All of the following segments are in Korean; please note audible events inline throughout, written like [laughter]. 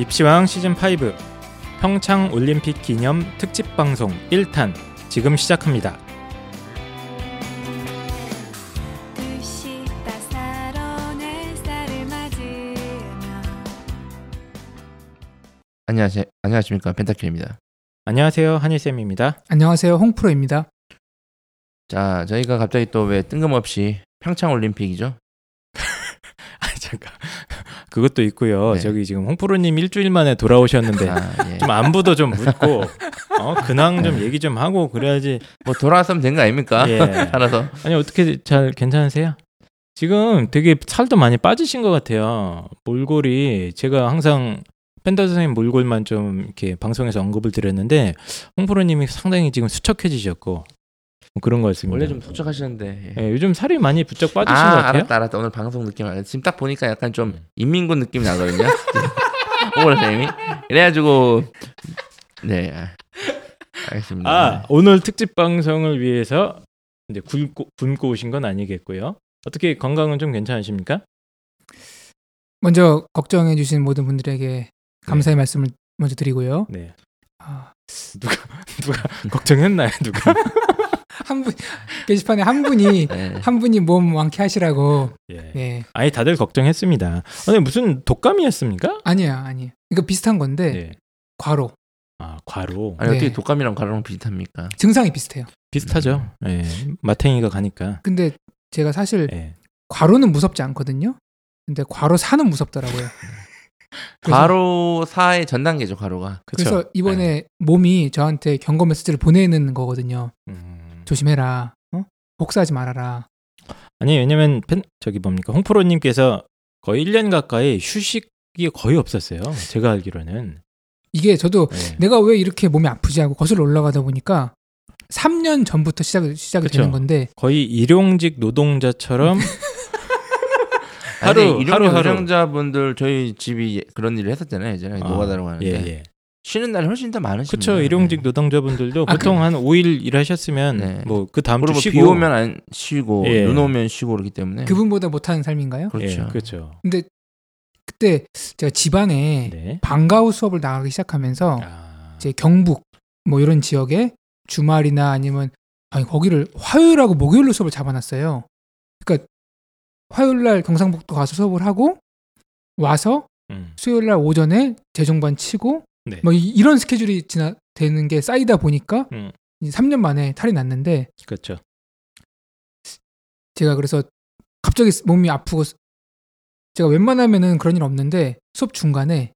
입시왕 시즌5 평창 올림픽 기념 특집 방송 1탄 지금 시작합니다. 안녕하세요. 안녕하십니까 펜타킬입니다. 안녕하세요. 한일쌤입니다. 안녕하세요. 홍프로입니다. 자, 저희가 갑자기 또 왜 뜬금없이 평창 올림픽이죠? [laughs] 아, 잠깐. 그것도 있고요. 네. 저기 지금 홍프로님 일주일 만에 돌아오셨는데 아, 예. 좀 안부도 좀 묻고 어, 근황 좀 얘기 좀 하고 그래야지. 뭐 돌아왔으면 된 거 아닙니까? 예. [laughs] 알아서. 아니 어떻게 잘 괜찮으세요? 지금 되게 살도 많이 빠지신 것 같아요. 몰골이 제가 항상 펜더 선생님 몰골만 좀 이렇게 방송에서 언급을 드렸는데 홍프로님이 상당히 지금 수척해지셨고 뭐 그런 것 같습니다. 원래 좀 독촉하시는데. 예. 예, 요즘 살이 많이 부쩍 빠지신 것 아, 같아요. 알았다, 알았다. 오늘 방송 느낌 알았다. 지금 딱 보니까 약간 좀 음. 인민군 느낌이 나거든요. [laughs] 오늘 선생님이. 그래가지고 네, 아, 알겠습니다. 아 오늘 특집 방송을 위해서 이제 굶고, 굶고 오신 건 아니겠고요. 어떻게 건강은 좀 괜찮으십니까? 먼저 걱정해 주신 모든 분들에게 감사의 말씀을 먼저 드리고요. 네. 아, 누가 누가 [laughs] 걱정했나요? 누가? 한 분 게시판에 한 분이 [laughs] 네. 한 분이 몸 완쾌하시라고. 예. 예. 아니 다들 걱정했습니다. 아니 무슨 독감이었습니까? 아니야, 아니. 이거 비슷한 건데 네. 과로 아 과로 아니 어떻게 네. 독감이랑 과로랑 비슷합니까? 증상이 비슷해요. 비슷하죠. 예. 마탱이가 가니까. 근데 제가 사실 예. 과로는 무섭지 않거든요. 근데 과로 사는 무섭더라고요. [laughs] 과로 사의 전 단계죠, 과로가. 그쵸? 그래서 이번에 몸이 저한테 경고 메시지를 보내는 거거든요. 음. 조심해라. 어? 복사하지 말아라. 아니 왜냐면 팬 저기 뭡니까 홍프로님께서 거의 1년 가까이 휴식이 거의 없었어요. 제가 알기로는. 이게 저도 예. 내가 왜 이렇게 몸이 아프지 하고 거슬러 올라가다 보니까 3년 전부터 시작 시작이 그쵸. 되는 건데 거의 일용직 노동자처럼 [laughs] 하루 하루, 이런 하루, 하루. 노동자분들 저희 집이 그런 일을 했었잖아요, 예전에 아, 노가다라고 하는데 예, 예. 쉬는 날이 훨씬 더 많으십니다. 그렇죠. 일용직 노동자분들도 아, 보통 한 5일 일하셨으면 네. 뭐그 다음 주 쉬고 비 오면 안 쉬고 예. 눈 오면 쉬고 그러기 때문에 그분보다 못하는 삶인가요? 그렇죠. 예, 그렇죠. 근데 그때 제가 지방에 네. 방과후 수업을 나가기 시작하면서 아. 이제 경북 뭐 이런 지역에 주말이나 아니면 아니 거기를 화요일하고 목요일로 수업을 잡아놨어요. 그러니까 화요일 날 경상북도 가서 수업을 하고 와서 음. 수요일 날 오전에 재종반 치고 네. 뭐 이- 이런 스케줄이 지나 되는 게 쌓이다 보니까 음. 이제 3년 만에 탈이 났는데 그렇죠. 제가 그래서 갑자기 몸이 아프고 스- 제가 웬만하면은 그런 일 없는데 수업 중간에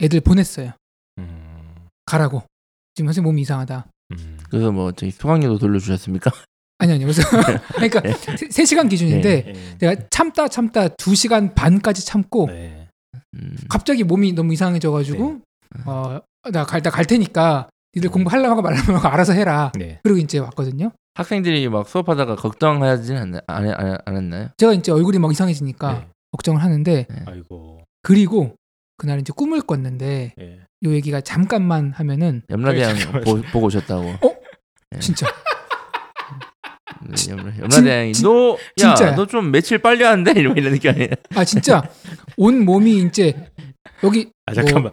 애들 보냈어요. 음. 가라고. 지금 선생님 몸이 이상하다. 음. 그래서 뭐 저희 소강료도 돌려주셨습니까? [laughs] 아니 아니 그래서 [laughs] 그러니까 네. 세 3시간 기준인데 예. 내가 참다 참다 2시간 반까지 참고 네. 음, 갑자기 몸이 너무 이상해져 가지고 어 나 갈 나 갈 테니까 니들 공부하려고 말라고 하고 [laughs] 알아서 해라. 네. 그리고 이제 왔거든요. 학생들이 막 수업하다가 걱정하진 않, 안, 안, 않았나요? 제가 이제 얼굴이 막 이상해지니까 네. 걱정을 하는데 아이고. 그리고 그날 이제 꿈을 꿨는데 예. 요 얘기가 잠깐만 하면은 염라대왕. 보, 보고 오셨다고. 네. 진짜 네, 염라, 염라대왕이 진- 너, 진짜야. 야, 너 좀 며칠 빨리 왔는데 이런 이런 느낌 아니에요? 아 진짜 [laughs] 온 몸이 이제 여기 아뭐 잠깐만.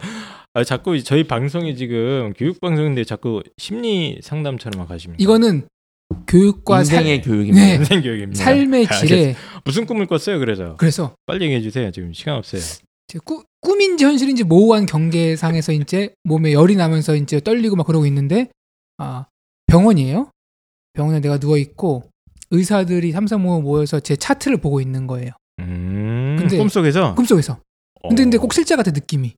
아 자꾸 저희 방송이 지금 교육 방송인데 자꾸 심리 상담처럼 막 하십니까? 이거는 교육과 인생의 살, 교육입니다. 네. 인생 교육입니다. 삶의 아, 질에 무슨 꿈을 꿨어요? 그래서 그래서 빨리 얘기해 주세요. 지금 시간 없어요. 꾸, 꿈인지 현실인지 모호한 경계상에서 이제 몸에 열이 나면서 이제 떨리고 막 그러고 있는데 아 병원이에요. 병원에 내가 누워 있고 의사들이 삼삼오오 모여서 제 차트를 보고 있는 거예요. 음. 근데- 꿈속에서. 꿈속에서. 근데 어. 근데 꼭 실제 같아 느낌이.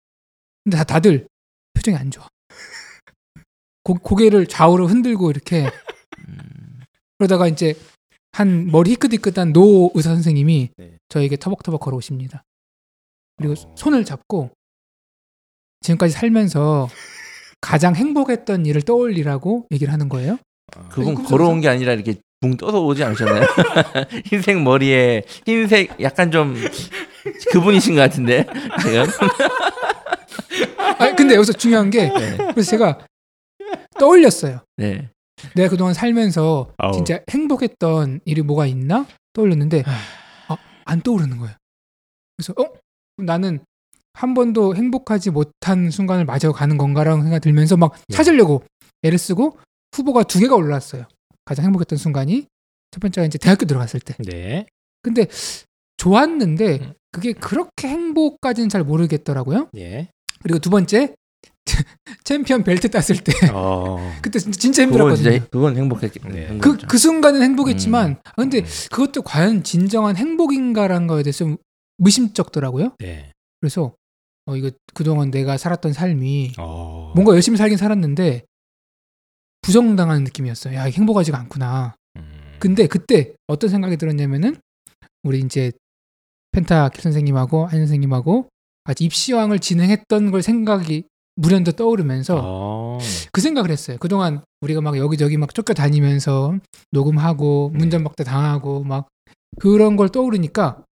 근데 다 다들 표정이 안 좋아. 고, 고개를 좌우로 흔들고 이렇게 음, 그러다가 이제 한 머리 희끗희끗한 노 의사 선생님이 네. 저에게 터벅터벅 걸어오십니다. 그리고 어. 손을 잡고 지금까지 살면서 가장 행복했던 일을 떠올리라고 얘기를 하는 거예요. 아, 그분 꿈속에서? 걸어온 게 아니라 이렇게 붕 떠서 오지 않으셨나요? [laughs] 흰색 머리에 흰색 약간 좀 그분이신 것 같은데 지금. 아 근데 여기서 중요한 게 네. 그래서 제가 떠올렸어요. 네. 내가 그동안 살면서 아우. 진짜 행복했던 일이 뭐가 있나 떠올렸는데 아, 안 떠오르는 거예요. 그래서 어 나는 한 번도 행복하지 못한 순간을 맞아가는 건가라는 생각이 들면서 막 네. 찾으려고 애를 쓰고 후보가 두 개가 올라왔어요. 가장 행복했던 순간이 첫 번째가 이제 대학교 들어갔을 때. 네. 근데 좋았는데 음. 그게 그렇게 행복까지는 잘 모르겠더라고요. 예. 그리고 두 번째 [laughs] 챔피언 벨트 땄을 때 어. [laughs] 그때 진짜, 진짜 그건 힘들었거든요. 진짜 그건 행복했 네. 그. 그 순간은 행복했지만 음. 아, 근데 음. 그것도 과연 진정한 행복인가라는 거에 대해서 좀 의심쩍더라고요. 네. 그래서 어, 이거 그동안 내가 살았던 삶이 어. 뭔가 열심히 살긴 살았는데 부정당하는 느낌이었어요. 야, 행복하지가 않구나. 음. 근데 그때 어떤 생각이 들었냐면은 우리 이제 펜타 킬 선생님하고 한 선생님하고 입시왕을 진행했던 걸 생각이 무련도 떠오르면서 어. 그 생각을 했어요. 그동안 우리가 막 여기저기 막 쫓겨다니면서 녹음하고 네. 문전박대 당하고 막 그런 걸 떠오르니까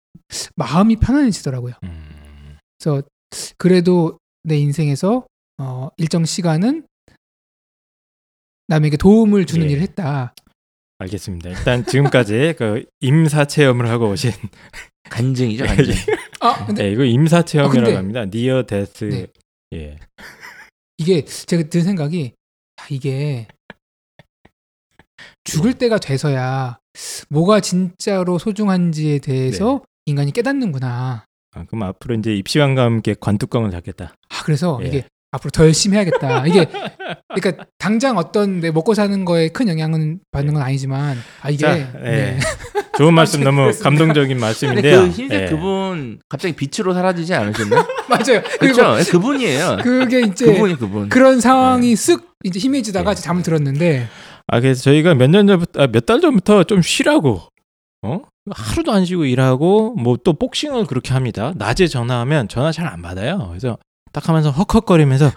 마음이 편안해지더라고요. 음. 그래서 그래도 내 인생에서 어, 일정 시간은 남에게 도움을 주는 예. 일을 했다. 알겠습니다. 일단 지금까지 그 임사 체험을 하고 오신 [laughs] 간증이죠 [laughs] 간증. 아 근데 네, 이거 임사 체험이라고 아, 근데- 합니다. 니어 데스. 네. 예. 이게 제가 든 생각이 아, 이게 죽을 때가 돼서야 뭐가 진짜로 소중한지에 대해서 인간이 깨닫는구나. 아, 그럼 앞으로 이제 입시왕과 함께 관뚜껑을 잡겠다. 아 그래서 예. 이게 앞으로 더 열심히 해야겠다. 이게 그러니까 당장 어떤 내 먹고 사는 거에 큰 영향은 받는 건 아니지만 아 이게 자, 네. 예. 좋은 말씀 너무. 감동적인 [laughs] 말씀인데요. 그 흰색 예. 그분 갑자기 빛으로 사라지지 않으셨나? [laughs] 맞아요. 그렇죠. 그분이에요. 그게 이제 그분이 그분. 그런 상황이 쓱 이제 희미해지다가 예. 잠을 들었는데 아 그래서 저희가 몇 년 전부터 아, 몇달 전부터 좀 쉬라고 어 하루도 안 쉬고 일하고 뭐 또 복싱을 그렇게 합니다. 낮에 전화하면 전화 잘 안 받아요. 그래서 딱 하면서 헉헉거리면서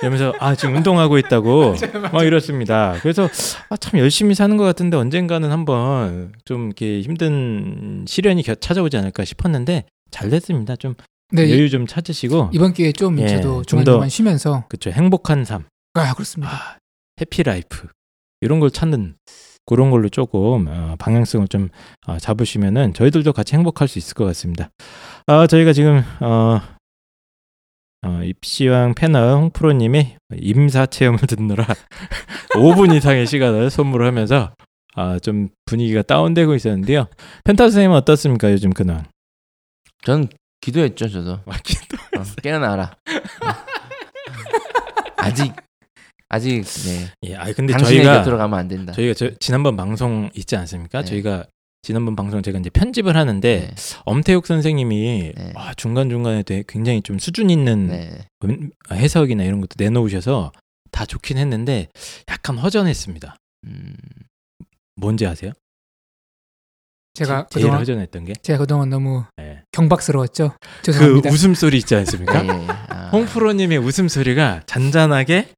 이러면서 아 지금 운동하고 있다고 [laughs] 막 이렇습니다. 그래서 아, 참 열심히 사는 것 같은데 언젠가는 한번 좀 이렇게 힘든 시련이 겨- 찾아오지 않을까 싶었는데 잘 됐습니다. 좀 네, 여유 좀 찾으시고 이번 기회에 좀 예, 저도 좀 중간중간 더- 쉬면서 그쵸 행복한 삶. 아 그렇습니다. 아, happy life 이런 걸 찾는 그런 걸로 조금 어, 방향성을 좀 어, 잡으시면은 저희들도 같이 행복할 수 있을 것 같습니다. 아, 저희가 지금 어, 어, 입시왕 패널 홍프로님이 임사 체험을 듣느라 [laughs] 5분 이상의 시간을 선물하면서 아, 좀 분위기가 다운되고 있었는데요. 펜타 선생님은 어떻습니까 요즘 근황? 전 기도했죠 저도. 아, 기도- 어, 깨어나라. 아직 아직 네. 예, 아 근데 저희가 곁으로 가면 안 된다. 저희가 저, 지난번 방송 있지 않습니까? 네. 저희가 지난번 방송 제가 이제 편집을 하는데 네. 엄태욱 선생님이 네. 아, 중간 중간에 되게 굉장히 좀 수준 있는 네. 음, 해석이나 이런 것도 내놓으셔서 다 좋긴 했는데 약간 허전했습니다. 음, 뭔지 아세요? 제가 제일 그동안 허전했던 게 제가 그동안 너무 네. 경박스러웠죠. 그 죄송합니다. 웃음소리 있지 않습니까? 예, 예. 아, 홍프로님의 웃음소리가 잔잔하게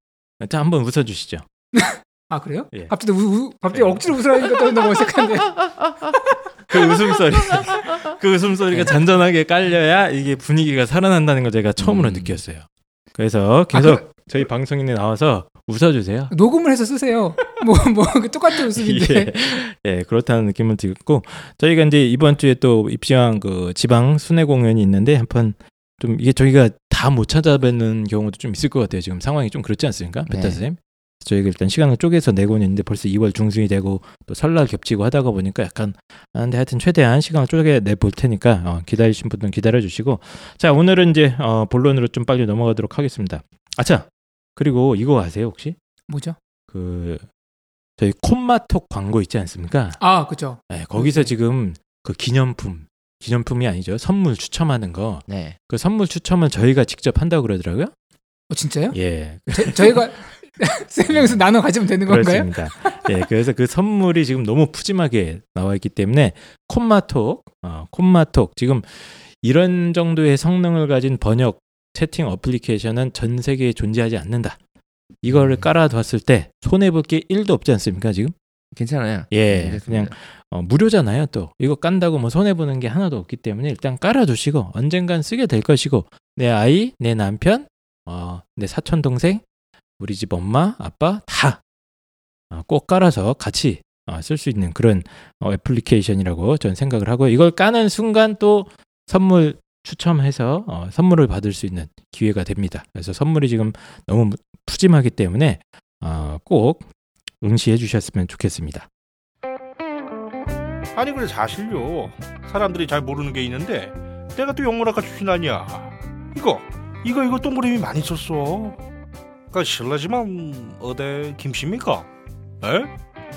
자 한번 웃어주시죠. [laughs] 아 그래요? 예. 갑자기 우, 우- 갑자기 네. 억지로 웃으라니까 또 너무 어색한데. 그 웃음소리 그 웃음소리가 잔잔하게 깔려야 이게 분위기가 살아난다는 걸 제가 처음으로 음. 느꼈어요. 그래서 계속 아, 저희 방송인에 나와서 웃어주세요. 녹음을 해서 쓰세요. 뭐 뭐 똑같은 웃음인데. [laughs] 예, 예, 그렇다는 느낌을 들고 저희가 이제 이번 주에 또 입시왕 그 지방 순회 공연이 있는데 한번 좀 이게 저희가 다 못 찾아뵙는 경우도 좀 있을 것 같아요. 지금 상황이 좀 그렇지 않습니까, 네. 베타 선생님? 저희가 일단 시간을 쪼개서 내고는 있는데 벌써 2월 중순이 되고 또 설날 겹치고 하다가 보니까 약간 아, 근데 하여튼 최대한 시간을 쪼개 내볼 테니까 어, 기다리신 분들은 기다려 주시고 자 오늘은 이제 어, 본론으로 좀 빨리 넘어가도록 하겠습니다. 아차 그리고 이거 아세요 혹시 뭐죠? 그 저희 콤마톡 광고 있지 않습니까? 아 그죠. 네, 거기서 지금 그 기념품 기념품이 아니죠 선물 추첨하는 거그 네. 선물 추첨을 저희가 직접 한다고 그러더라고요. 어 진짜요? 예, 저, 저희가 [laughs] [laughs] 세 명이서 나눠 가지면 되는 건가요? 그렇습니다. 예, 그래서 그 선물이 지금 너무 푸짐하게 나와 있기 때문에 콤마톡, 어, 콤마톡 지금 이런 정도의 성능을 가진 번역 채팅 어플리케이션은 전 세계에 존재하지 않는다. 이거를 음. 깔아뒀을 때 손해 볼 게 1도 없지 않습니까 지금? 괜찮아요. 예, 네, 그냥. 어, 무료잖아요. 또 이거 깐다고 뭐 손해 보는 게 하나도 없기 때문에 일단 깔아두시고 언젠간 쓰게 될 것이고 내 아이, 내 남편, 어, 내 사촌 동생, 우리 집 엄마, 아빠 다 어, 꼭 깔아서 같이 어, 쓸수 있는 그런 어, 애플리케이션이라고 저는 생각을 하고 이걸 까는 순간 또 선물 추첨해서 어, 선물을 받을 수 있는 기회가 됩니다. 그래서 선물이 지금 너무 푸짐하기 때문에 어, 꼭 응시해 주셨으면 좋겠습니다. 아니 그래 사실요 사람들이 잘 모르는 게 있는데 내가 또 영문학과 출신 아니야 이거 이거 이거 동그라미 많이 썼어 그 실례지만 어디 김씨입니까? 에?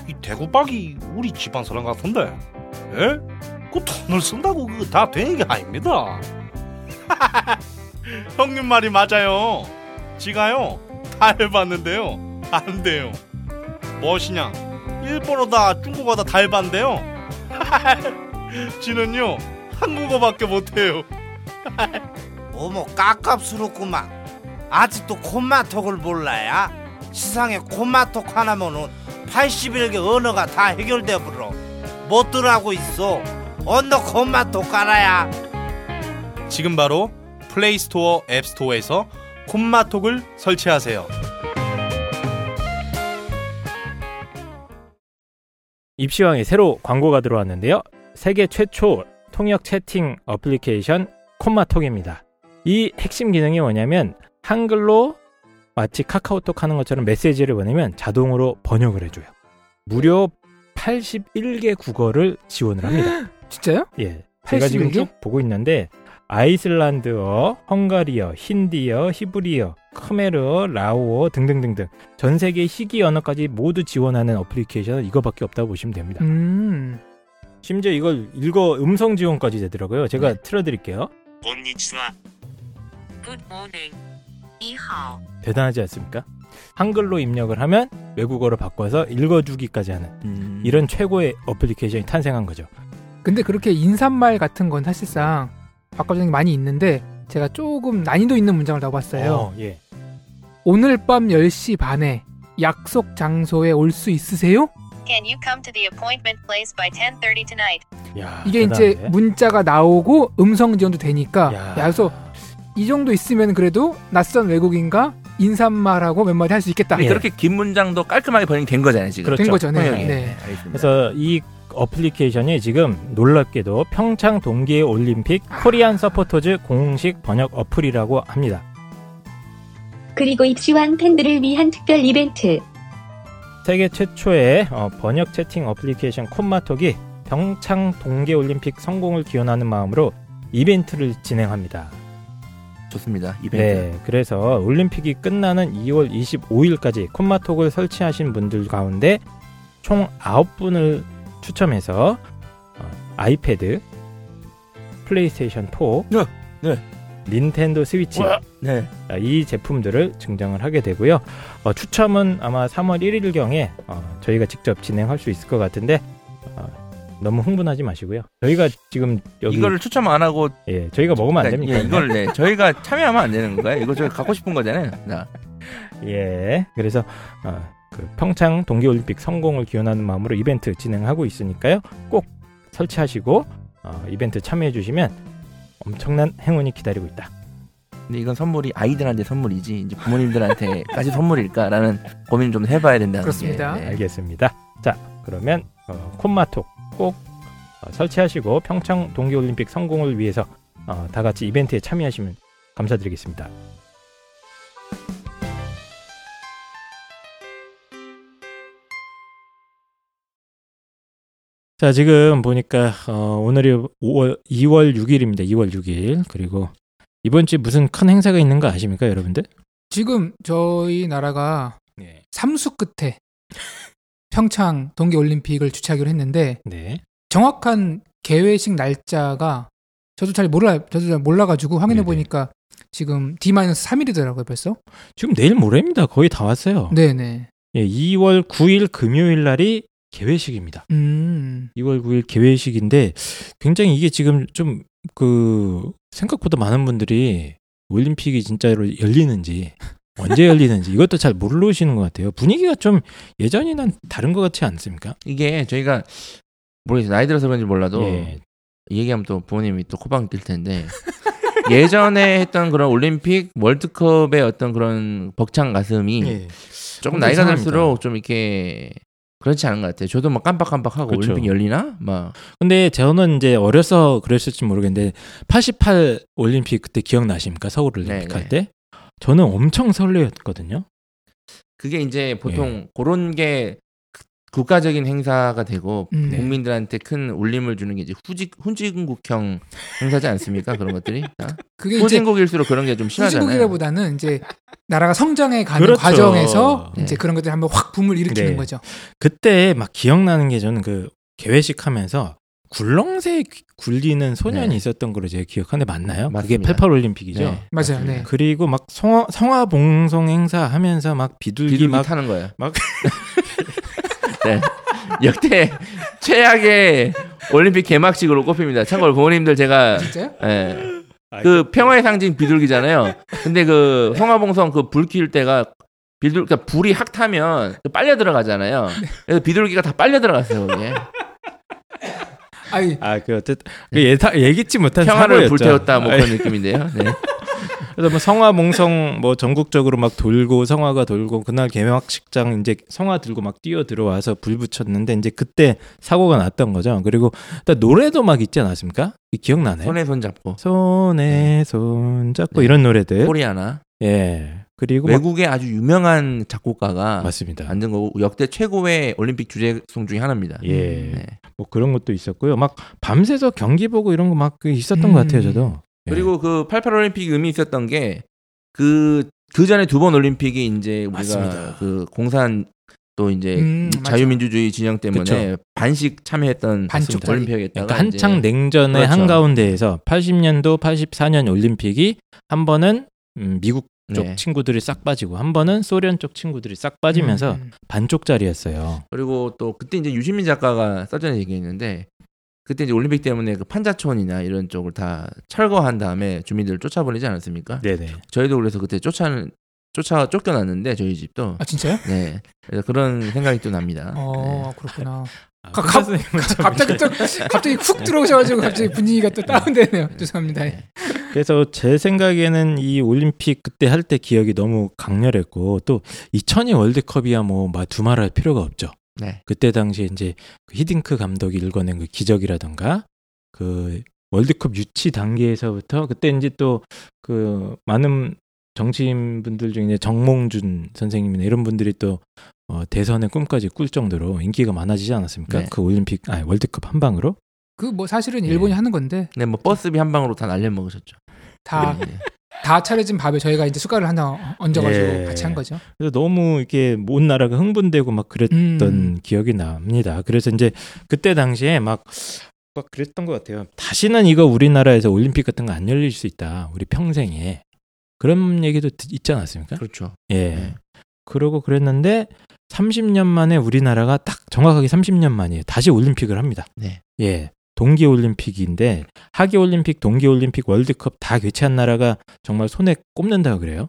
이 대구박이 우리 집안 사람 같은데 에? 그 돈을 쓴다고 그거 다 되는 게 아닙니다 [laughs] 형님 말이 맞아요 지가요 다 해봤는데요 안 돼요 무엇이냐 일본어다 중국어다 다 해봤는데요 [laughs] 지는요 한국어밖에 못해요. [laughs] 어머 깝깝스럽구만 아직도 콤마톡을 몰라야? 세상에 콤마톡 하나면은 81개 언어가 다 해결돼 버려 뭣들 하고 있어 언능 콤마톡 깔아야 지금 바로 플레이스토어 앱스토어에서 콤마톡을 설치하세요. 입시왕에 새로 광고가 들어왔는데요. 세계 최초 통역 채팅 어플리케이션 콤마톡입니다. 이 핵심 기능이 뭐냐면 한글로 마치 카카오톡 하는 것처럼 메시지를 보내면 자동으로 번역을 해줘요. 무료 81개 국어를 지원을 합니다. [gasps] 진짜요? 예. 81개? 제가 지금 쭉 보고 있는데 아이슬란드어, 헝가리어, 힌디어, 히브리어, 크메르어, 라오어 등등등등 전 세계 희귀 언어까지 모두 지원하는 어플리케이션은 이거밖에 없다고 보시면 됩니다. 음. 심지어 이걸 읽어 음성 지원까지 되더라고요. 제가 네. 틀어드릴게요. 굿모닝. 你好. 대단하지 않습니까? 한글로 입력을 하면 외국어로 바꿔서 읽어주기까지 하는 음. 이런 최고의 어플리케이션이 탄생한 거죠. 근데 그렇게 인사말 같은 건 사실상 바꿔주는 게 많이 있는데 제가 조금 난이도 있는 문장을 넣어봤어요. 어, 예. 오늘 밤 10시 반에 약속 장소에 올 수 있으세요? Can you come to the appointment place by 10:30 tonight? 야, 이게 이제 대단한데? 문자가 나오고 음성 지원도 되니까 야. 야, 그래서 이 정도 있으면 그래도 낯선 외국인과 인사말하고 몇 마디 할 수 있겠다. 아니, 그렇게 긴 문장도 깔끔하게 번역이 된 거잖아요 지금. 그렇죠. 된 거죠. 네. 네. 네. 그래서 이 어플리케이션이 지금 놀랍게도 평창 동계 올림픽 Korean supporters 공식 번역 어플이라고 합니다. 그리고 입시왕 팬들을 위한 특별 이벤트. 세계 최초의 어, 번역 채팅 어플리케이션 콤마톡이 평창 동계 올림픽 성공을 기원하는 마음으로 이벤트를 진행합니다. 좋습니다. 이벤트. 네, 그래서 올림픽이 끝나는 2월 25일까지 콤마톡을 설치하신 분들 가운데 총 9분을 추첨해서 어, 아이패드, 플레이스테이션 4, 네, 네. 닌텐도 스위치 와, 네. 아, 이 제품들을 증정을 하게 되고요. 어, 추첨은 아마 3월 1일경에 어, 저희가 직접 진행할 수 있을 것 같은데 어, 너무 흥분하지 마시고요. 저희가 지금 여기 이거를 추첨 안 하고 예, 저희가 먹으면 안 그러니까, 됩니까? 예, 이걸 네 저희가 참여하면 안 되는 건가요? 이거 저희 갖고 싶은 거잖아요. 나. 예, 그래서 어, 그 평창 동계올림픽 성공을 기원하는 마음으로 이벤트 진행하고 있으니까요. 꼭 설치하시고 어, 이벤트 참여해 주시면 엄청난 행운이 기다리고 있다. 근데 이건 선물이 아이들한테 선물이지 이제 부모님들한테까지 [laughs] 선물일까라는 고민 좀 해봐야 된다는 그렇습니다. 게. 네. 알겠습니다. 자, 그러면 어, 콤마톡 꼭 어, 설치하시고 평창 동계올림픽 성공을 위해서 어, 다 같이 이벤트에 참여하시면 감사드리겠습니다. 자, 지금 보니까 어, 오늘이 5월, 2월 6일입니다. 2월 6일. 그리고 이번 주에 무슨 큰 행사가 있는 거 아십니까, 여러분들? 지금 저희 나라가 네. 삼수 끝에 [laughs] 평창 동계 올림픽을 주최하기로 했는데 네. 정확한 개회식 날짜가 저도 잘 몰라 저도 잘 몰라가지고 확인해 네네. 보니까 지금 D-3일이더라고요 벌써. 지금 내일 모레입니다. 거의 다 왔어요. 네네. 예, 2월 9일 금요일 날이 개회식입니다. 음. 2월 9일 개회식인데 굉장히 이게 지금 좀 그 생각보다 많은 분들이 올림픽이 진짜로 열리는지 언제 열리는지 이것도 잘 모르시는 것 같아요. 분위기가 좀 예전이랑 다른 것 같지 않습니까? 이게 저희가 모르겠어요. 나이 들어서 그런지 몰라도 예. 이 얘기하면 또 부모님이 또 코방 뛸 텐데 [laughs] 예전에 했던 그런 올림픽 월드컵의 어떤 그런 벅찬 가슴이 예. 조금 나이가 이상합니다. 들수록 좀 이렇게 그렇지 않은 것 같아요. 저도 막 깜빡깜빡하고 그쵸. 올림픽 열리나? 막 근데 저는 이제 어려서 그랬을지 모르겠는데 88 올림픽 그때 기억나십니까? 서울 올림픽 네, 할 네. 때 저는 엄청 설레었거든요. 그게 이제 예. 보통 그런 게 그- 국가적인 행사가 되고 음, 네. 국민들한테 큰 울림을 주는 게 이제 후직 후진국형 행사지 않습니까? 그런 것들이 다? [laughs] 그게 후진국일수록 그런 게 좀 심하잖아요. 후진국이라보다는 이제 나라가 성장해 가는 그렇죠. 과정에서 네. 이제 그런 것들이 한번 확 붐을 일으키는 네. 거죠. 그때 막 기억나는 게 저는 그 개회식 하면서 굴렁쇠 귀- 굴리는 소년이 네. 있었던 걸로 제가 기억하는데 맞나요? 그게 맞습니다. 88 올림픽이죠. 네, 맞아요. 네. 그리고 막 성화, 성화 봉송 행사 하면서 막 비둘기, 비둘기 막 타는 거예요. 막- [laughs] 네. 역대 최악의 올림픽 개막식으로 꼽힙니다. 참고로 부모님들 제가 진짜요? 예. 그 평화의 상징 비둘기잖아요. 근데 그 성화봉송 그불 키울 때가 비둘 그러니까 불이 확 타면 빨려 들어가잖아요. 그래서 비둘기가 다 빨려 들어갔어요. 거기에. 아니 아, 그 어쨌든 그 예타, 예기치 못한 평화를 사고였죠. 불태웠다 뭐 그런 느낌인데요. 네. [laughs] 그래서 뭐 성화 몽성 뭐 전국적으로 막 돌고 성화가 돌고 그날 개막식장 이제 성화 들고 막 뛰어 들어와서 불 붙였는데 이제 그때 사고가 났던 거죠. 그리고 또 노래도 막 있지 않았습니까? 이 기억나나요? 손에 손 잡고 손에 손 잡고 네. 이런 노래들. 코리아나 예. 그리고 막 외국의 아주 유명한 작곡가가 맞습니다. 만든 거고 역대 최고의 올림픽 주제송 중에 하나입니다. 예. 네. 뭐 그런 것도 있었고요. 막 밤새서 경기 보고 이런 거 막 있었던 음. 것 같아요, 저도. 예. 그리고 그88 올림픽 의미 있었던 게그 그 전에 두 번 올림픽이 이제 우리가 맞습니다. 그 공산 또 이제 음. 자유민주주의 진영 때문에 그쵸. 반씩 참여했던 반쪽짜리. 올림픽이었다가 그러니까 한창 냉전의 그렇죠. 한가운데에서 80년도, 84년 올림픽이 한 번은 음, 미국 쪽 네. 친구들이 싹 빠지고 한 번은 소련 쪽 친구들이 싹 빠지면서 음, 음. 반쪽짜리였어요. 그리고 또 그때 이제 유시민 작가가 써전 얘기했는데 그때 이제 올림픽 때문에 그 판자촌이나 이런 쪽을 다 철거한 다음에 주민들을 쫓아버리지 않았습니까? 네네. 저희도 그래서 그때 쫓아 쫓아 쫓겨났는데 저희 집도 아 진짜요? 네 그래서 그런 생각이 또 납니다. 어 그렇구나. 아, 가- 가, 갑자기 또 갑자기 훅 들어오셔가지고 갑자기 분위기가 또 다운되네요. 죄송합니다. 네. 그래서 제 생각에는 이 올림픽 그때 할 때 기억이 너무 강렬했고 또 2002 월드컵이야 뭐 두말할 필요가 없죠. 네. 그때 당시에 이제 그 히딩크 감독이 읽어낸 그 기적이라던가 그 월드컵 유치 단계에서부터 그때 이제 또 그 많은 정치인 분들 중에 정몽준 선생님이나 이런 분들이 또 어, 대선의 꿈까지 꿀 정도로 인기가 많아지지 않았습니까? 네. 그 올림픽 아니 월드컵 한 방으로 그 뭐 사실은 네. 일본이 하는 건데 네, 뭐 버스비 한 방으로 다 날려 먹으셨죠. 다 네. 다 차려진 밥에 저희가 이제 숟갈을 하나 얹어가지고 예. 같이 한 거죠. 그래서 너무 이렇게 온 나라가 흥분되고 막 그랬던 음. 기억이 납니다. 그래서 이제 그때 당시에 막, 막 그랬던 것 같아요. 다시는 이거 우리나라에서 올림픽 같은 거 안 열릴 수 있다. 우리 평생에. 그런 얘기도 듣- 있지 않았습니까? 그렇죠. 예. 네. 그러고 그랬는데 30년 만에 우리나라가 딱 정확하게 30년 만이에요. 다시 올림픽을 합니다. 네. 예. 동계 올림픽인데 하계 올림픽, 동계 올림픽, 월드컵 다 개최한 나라가 정말 손에 꼽는다 그래요.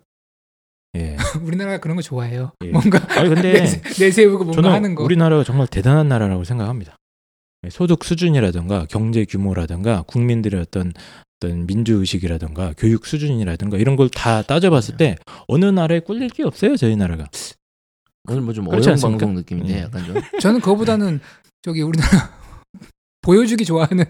예. [laughs] 우리나라가 그런 거 좋아해요. 예. 뭔가 아니 근데 내세, 내세 우고 뭔가 하는 거. 우리나라가 정말 대단한 나라라고 생각합니다. 예, 소득 수준이라든가 경제 규모라든가 국민들의 어떤 어떤 민주 의식이라든가 교육 수준이라든가 이런 걸 다 따져봤을 때 어느 나라에 꿀릴 게 없어요 저희 나라가. 오늘 뭐좀 그렇지 어용 않습니까? 방송 느낌인데 네. 약간 좀. 저는 그거보다는 저기 우리나라 보여주기 좋아하는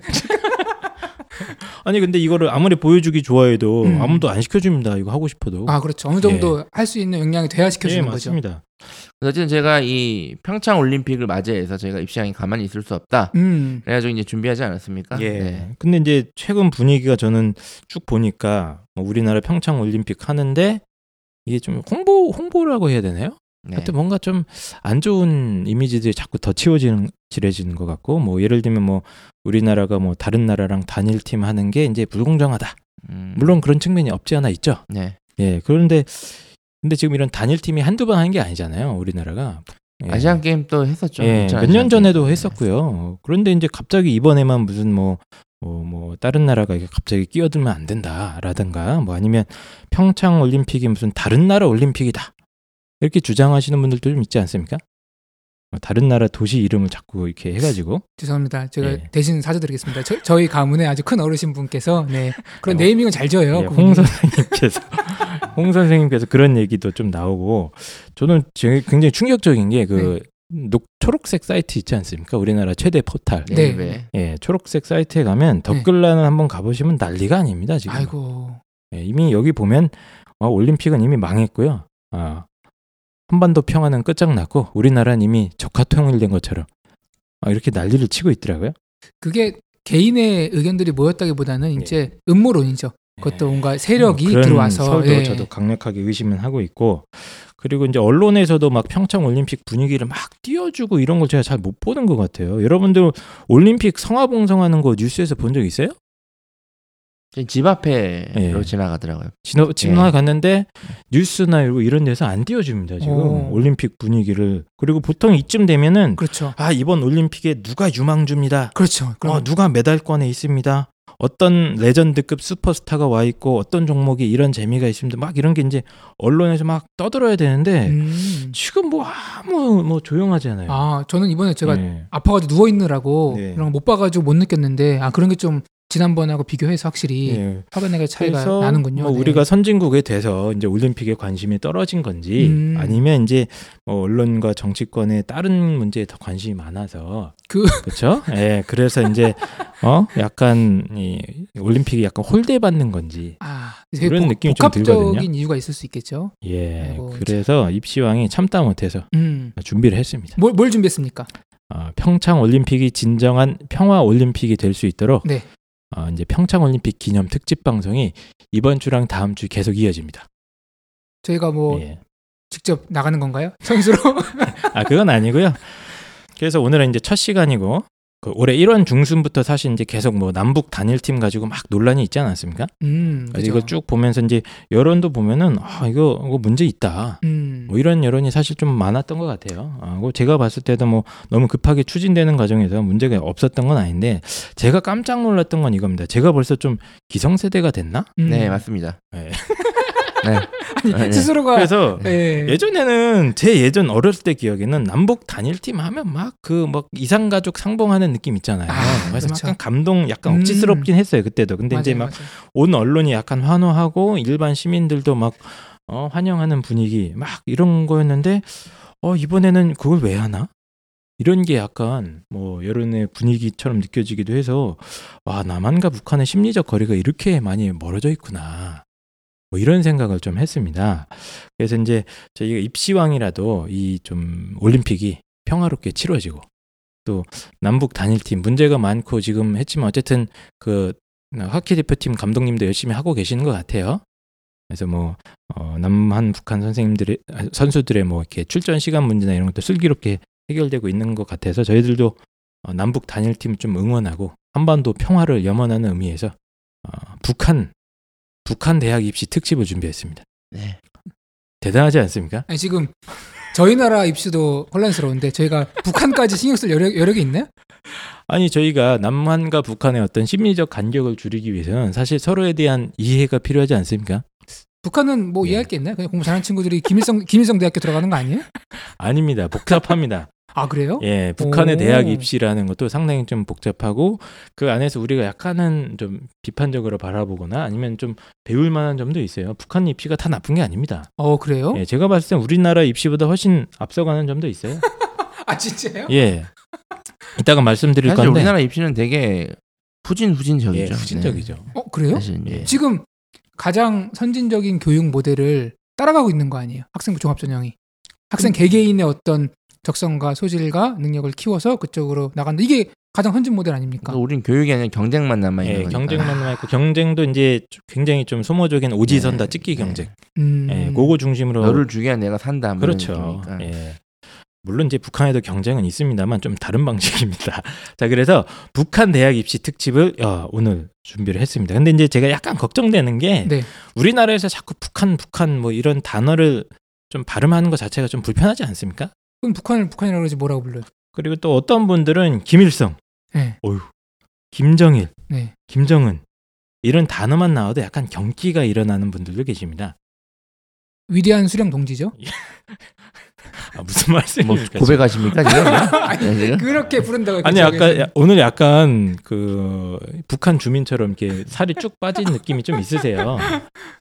아니 근데 이거를 아무리 보여주기 좋아해도 음. 아무도 안 시켜줍니다. 이거 하고 싶어도. 아 그렇죠 어느 정도 할수 있는 역량이 돼야 예, 시켜주는 거죠. 맞습니다. 어쨌든 제가 이 평창 올림픽을 맞이해서 제가 입시장에 가만히 있을 수 없다. 음 그래가지고 이제 준비하지 않았습니까? 예. 네. 근데 이제 최근 분위기가 저는 쭉 보니까 뭐 우리나라 평창 올림픽 하는데 이게 좀 홍보 홍보라고 해야 되나요? 네. 하여튼 뭔가 좀 안 좋은 이미지들이 자꾸 더 치워지는 지레지는 것 같고 뭐 예를 들면 뭐 우리나라가 뭐 다른 나라랑 단일 팀 하는 게 이제 불공정하다. 음, 물론 그런 측면이 없지 않아 있죠. 네. 예. 그런데 근데 지금 이런 단일 팀이 한두 번 하는 게 아니잖아요. 우리나라가. 예. 아시안 게임 또 했었죠. 예, 몇 년 전에도. 했었고요. 그런데 이제 갑자기 이번에만 무슨 뭐, 뭐, 뭐, 다른 나라가 이게 갑자기 끼어들면 안 된다라든가, 뭐 아니면 평창 올림픽이 무슨 다른 나라 올림픽이다. 이렇게 주장하시는 분들도 좀 있지 않습니까? 뭐 다른 나라 도시 이름을 자꾸 이렇게 해가지고. 죄송합니다. 제가 예. 대신 사죄드리겠습니다. 저, 저희 가문의 아주 큰 어르신 분께서 네 그런 어, 네이밍을 잘 지어요. 예, 그분이. 홍 선생님께서, [laughs] 홍 선생님께서 그런 얘기도 좀 나오고, 저는 제- 굉장히 충격적인 게 그, 녹 초록색 사이트 있지 않습니까? 우리나라 최대 포탈. 네. 네. 예, 초록색 사이트에 가면 댓글란을 한번 가보시면 난리가 아닙니다 지금. 아이고. 예, 이미 여기 보면 어, 올림픽은 이미 망했고요. 아, 한반도 평화는 끝장났고 우리나라는 이미 적화 통일된 것처럼 아, 이렇게 난리를 치고 있더라고요. 그게 개인의 의견들이 모였다기보다는 이제 음모론이죠. 그것도 뭔가 세력이 네. 그런 들어와서 설도 예. 저도 강력하게 의심은 하고 있고 그리고 이제 언론에서도 막 평창 올림픽 분위기를 막 띄워주고 이런 걸 제가 잘 못 보는 것 같아요. 여러분들 올림픽 성화봉송하는 거 뉴스에서 본 적 있어요? 집 앞에로 예. 지나가더라고요. 지나 예. 지나 갔는데 뉴스나 이런- 데서 안 띄워줍니다 지금 어. 올림픽 분위기를 그리고 보통 이쯤 되면은 그렇죠. 아 이번 올림픽에 누가 유망주입니다. 그렇죠. 어, 누가 메달권에 있습니다. 어떤 레전드급 슈퍼스타가 와 있고 어떤 종목이 이런 재미가 있습니다. 막 이런 게 이제 언론에서 막 떠들어야 되는데 음. 지금 뭐 아무 뭐 조용하잖아요. 아, 저는 이번에 제가 네. 아파가지고 누워 있느라고 네. 그런 거못 봐가지고 못 느꼈는데 아 그런 게 좀 지난번하고 비교해서 확실히 예. 화반내가 차이가 그래서 나는군요. 뭐 네. 우리가 선진국에 돼서 이제 올림픽에 관심이 떨어진 건지 음. 아니면 이제 뭐 언론과 정치권의 다른 문제에 더 관심이 많아서 그- [laughs] 그렇죠? 예, 그래서 이제 어 약간 이 올림픽이 약간 홀대받는 건지 아, 그런 복- 느낌이 좀 복합적인 들거든요. 이유가 있을 수 있겠죠. 예, 아이고, 그래서 입시왕이 참다 못해서 음. 준비를 했습니다. 뭘, 뭘 준비했습니까? 어, 평창 올림픽이 진정한 평화 올림픽이 될 수 있도록 네. 어, 이제 평창 올림픽 기념 특집 방송이 이번 주랑 다음 주 계속 이어집니다. 저희가 뭐 예. 직접 나가는 건가요? 선수로? [laughs] 아 그건 아니고요. 그래서 오늘은 이제 첫 시간이고 그 올해 1월 중순부터 사실 이제 계속 뭐 남북 단일팀 가지고 막 논란이 있지 않았습니까? 음. 이거 쭉 보면서 이제 여론도 보면은 아 이거 이거 문제 있다. 음. 뭐 이런 여론이 사실 좀 많았던 것 같아요. 아, 그 제가 봤을 때도 뭐 너무 급하게 추진되는 과정에서 문제가 없었던 건 아닌데 제가 깜짝 놀랐던 건 이겁니다. 제가 벌써 좀 기성세대가 됐나? 음. 네, 맞습니다. 네. 네. 아니, 네. 스스로가 그래서 예. 예전에는 제 예전 어렸을 때 기억에는 남북 단일팀 하면 막 그 막 이상 가족 상봉하는 느낌 있잖아요. 아, 그래서 그렇죠. 약간 감동, 약간 음. 억지스럽긴 했어요 그때도. 근데 이제 맞아요, 막 맞아요. 온 언론이 약간 환호하고 일반 시민들도 막 어, 환영하는 분위기 막 이런 거였는데 어 이번에는 그걸 왜 하나? 이런 게 약간 뭐 여론의 분위기처럼 느껴지기도 해서 와 남한과 북한의 심리적 거리가 이렇게 많이 멀어져 있구나. 뭐 이런 생각을 좀 했습니다. 그래서 이제 저희가 입시왕이라도 이 좀 올림픽이 평화롭게 치러지고 또 남북 단일팀 문제가 많고 지금 했지만 어쨌든 그 하키 대표팀 감독님도 열심히 하고 계시는 것 같아요. 그래서 뭐 어, 남한 북한 선생님들의 아, 선수들의 뭐 이렇게 출전 시간 문제나 이런 것도 슬기롭게 해결되고 있는 것 같아서 저희들도 어, 남북 단일팀 좀 응원하고 한반도 평화를 염원하는 의미에서 어, 북한 북한 대학 입시 특집을 준비했습니다. 네. 대단하지 않습니까? 아니, 지금 저희 나라 입시도 혼란스러운데 저희가 북한까지 신경 쓸 여력, 여력이 있나요? 아니 저희가 남한과 북한의 어떤 심리적 간격을 줄이기 위해서는 사실 서로에 대한 이해가 필요하지 않습니까? 북한은 뭐 예. 이해할 게 있나요? 그냥 공부 잘하는 친구들이 김일성 김일성 대학교 들어가는 거 아니에요? 아닙니다. 복잡합니다. 아 그래요? 예, 북한의 오. 대학 입시라는 것도 상당히 좀 복잡하고 그 안에서 우리가 약간은 좀 비판적으로 바라보거나 아니면 좀 배울 만한 점도 있어요. 북한 입시가 다 나쁜 게 아닙니다. 어 그래요? 예, 제가 봤을 땐 우리나라 입시보다 훨씬 앞서가는 점도 있어요. [laughs] 아 진짜요? 예. 이따가 말씀드릴 사실 건데 우리나라 입시는 되게 후진후진적이죠. 예, 후진적이죠. 어 그래요? 네. 사실 예. 지금 가장 선진적인 교육 모델을 따라가고 있는 거 아니에요? 학생부 종합전형이 학생 개개인의 어떤 적성과 소질과 능력을 키워서 그쪽으로 나간다. 이게 가장 선진 모델 아닙니까? 우린 교육이 아니라 경쟁만 남아 있는 예, 거니까. 경쟁만 남아 있고 경쟁도 이제 굉장히 좀 소모적인 오지선다 네, 찍기 네. 경쟁. 음. 예, 그거 중심으로 너를 죽여야 내가 산다. 뭐 그렇죠. 예. 물론 이제 북한에도 경쟁은 있습니다만 좀 다른 방식입니다. [laughs] 자, 그래서 북한 대학 입시 특집을 어, 오늘 준비를 했습니다. 근데 이제 제가 약간 걱정되는 게 네. 우리나라에서 자꾸 북한 북한 뭐 이런 단어를 좀 발음하는 것 자체가 좀 불편하지 않습니까? 그럼 북한을 북한이라고 그러지 뭐라고 불러요? 그리고 또 어떤 분들은 김일성, 네. 어휴, 김정일, 네. 김정은 이런 단어만 나와도 약간 경기가 일어나는 분들도 계십니다. 위대한 수령 동지죠? [laughs] 아, 무슨 뭐 말씀입니까? 고백하십니까 지금? [laughs] 네, 지금? 그렇게 부른다고 아니 아까. 야- 오늘 약간 그 북한 주민처럼 이렇게 살이 쭉 빠진 느낌이 좀 있으세요.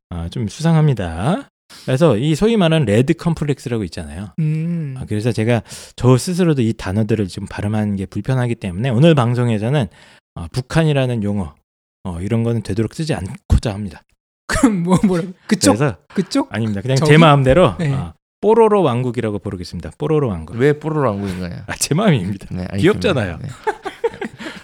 아, 좀 수상합니다. 그래서 이 소위 말하는 레드 컴플렉스라고 있잖아요. 음. 아, 그래서 제가 저 스스로도 이 단어들을 좀 발음하는 게 불편하기 때문에 오늘 방송에서는 어, 북한이라는 용어 어, 이런 거는 되도록 쓰지 않고자 합니다. [laughs] 그럼 뭐 뭐라 그쪽 그래서 그쪽 아닙니다. 그냥 저기? 제 마음대로 네. 어, 뽀로로 왕국이라고 부르겠습니다. 뽀로로 왕국. 왜 뽀로로 왕국인가요? 아, 제 마음입니다. 네. 귀엽잖아요. 네.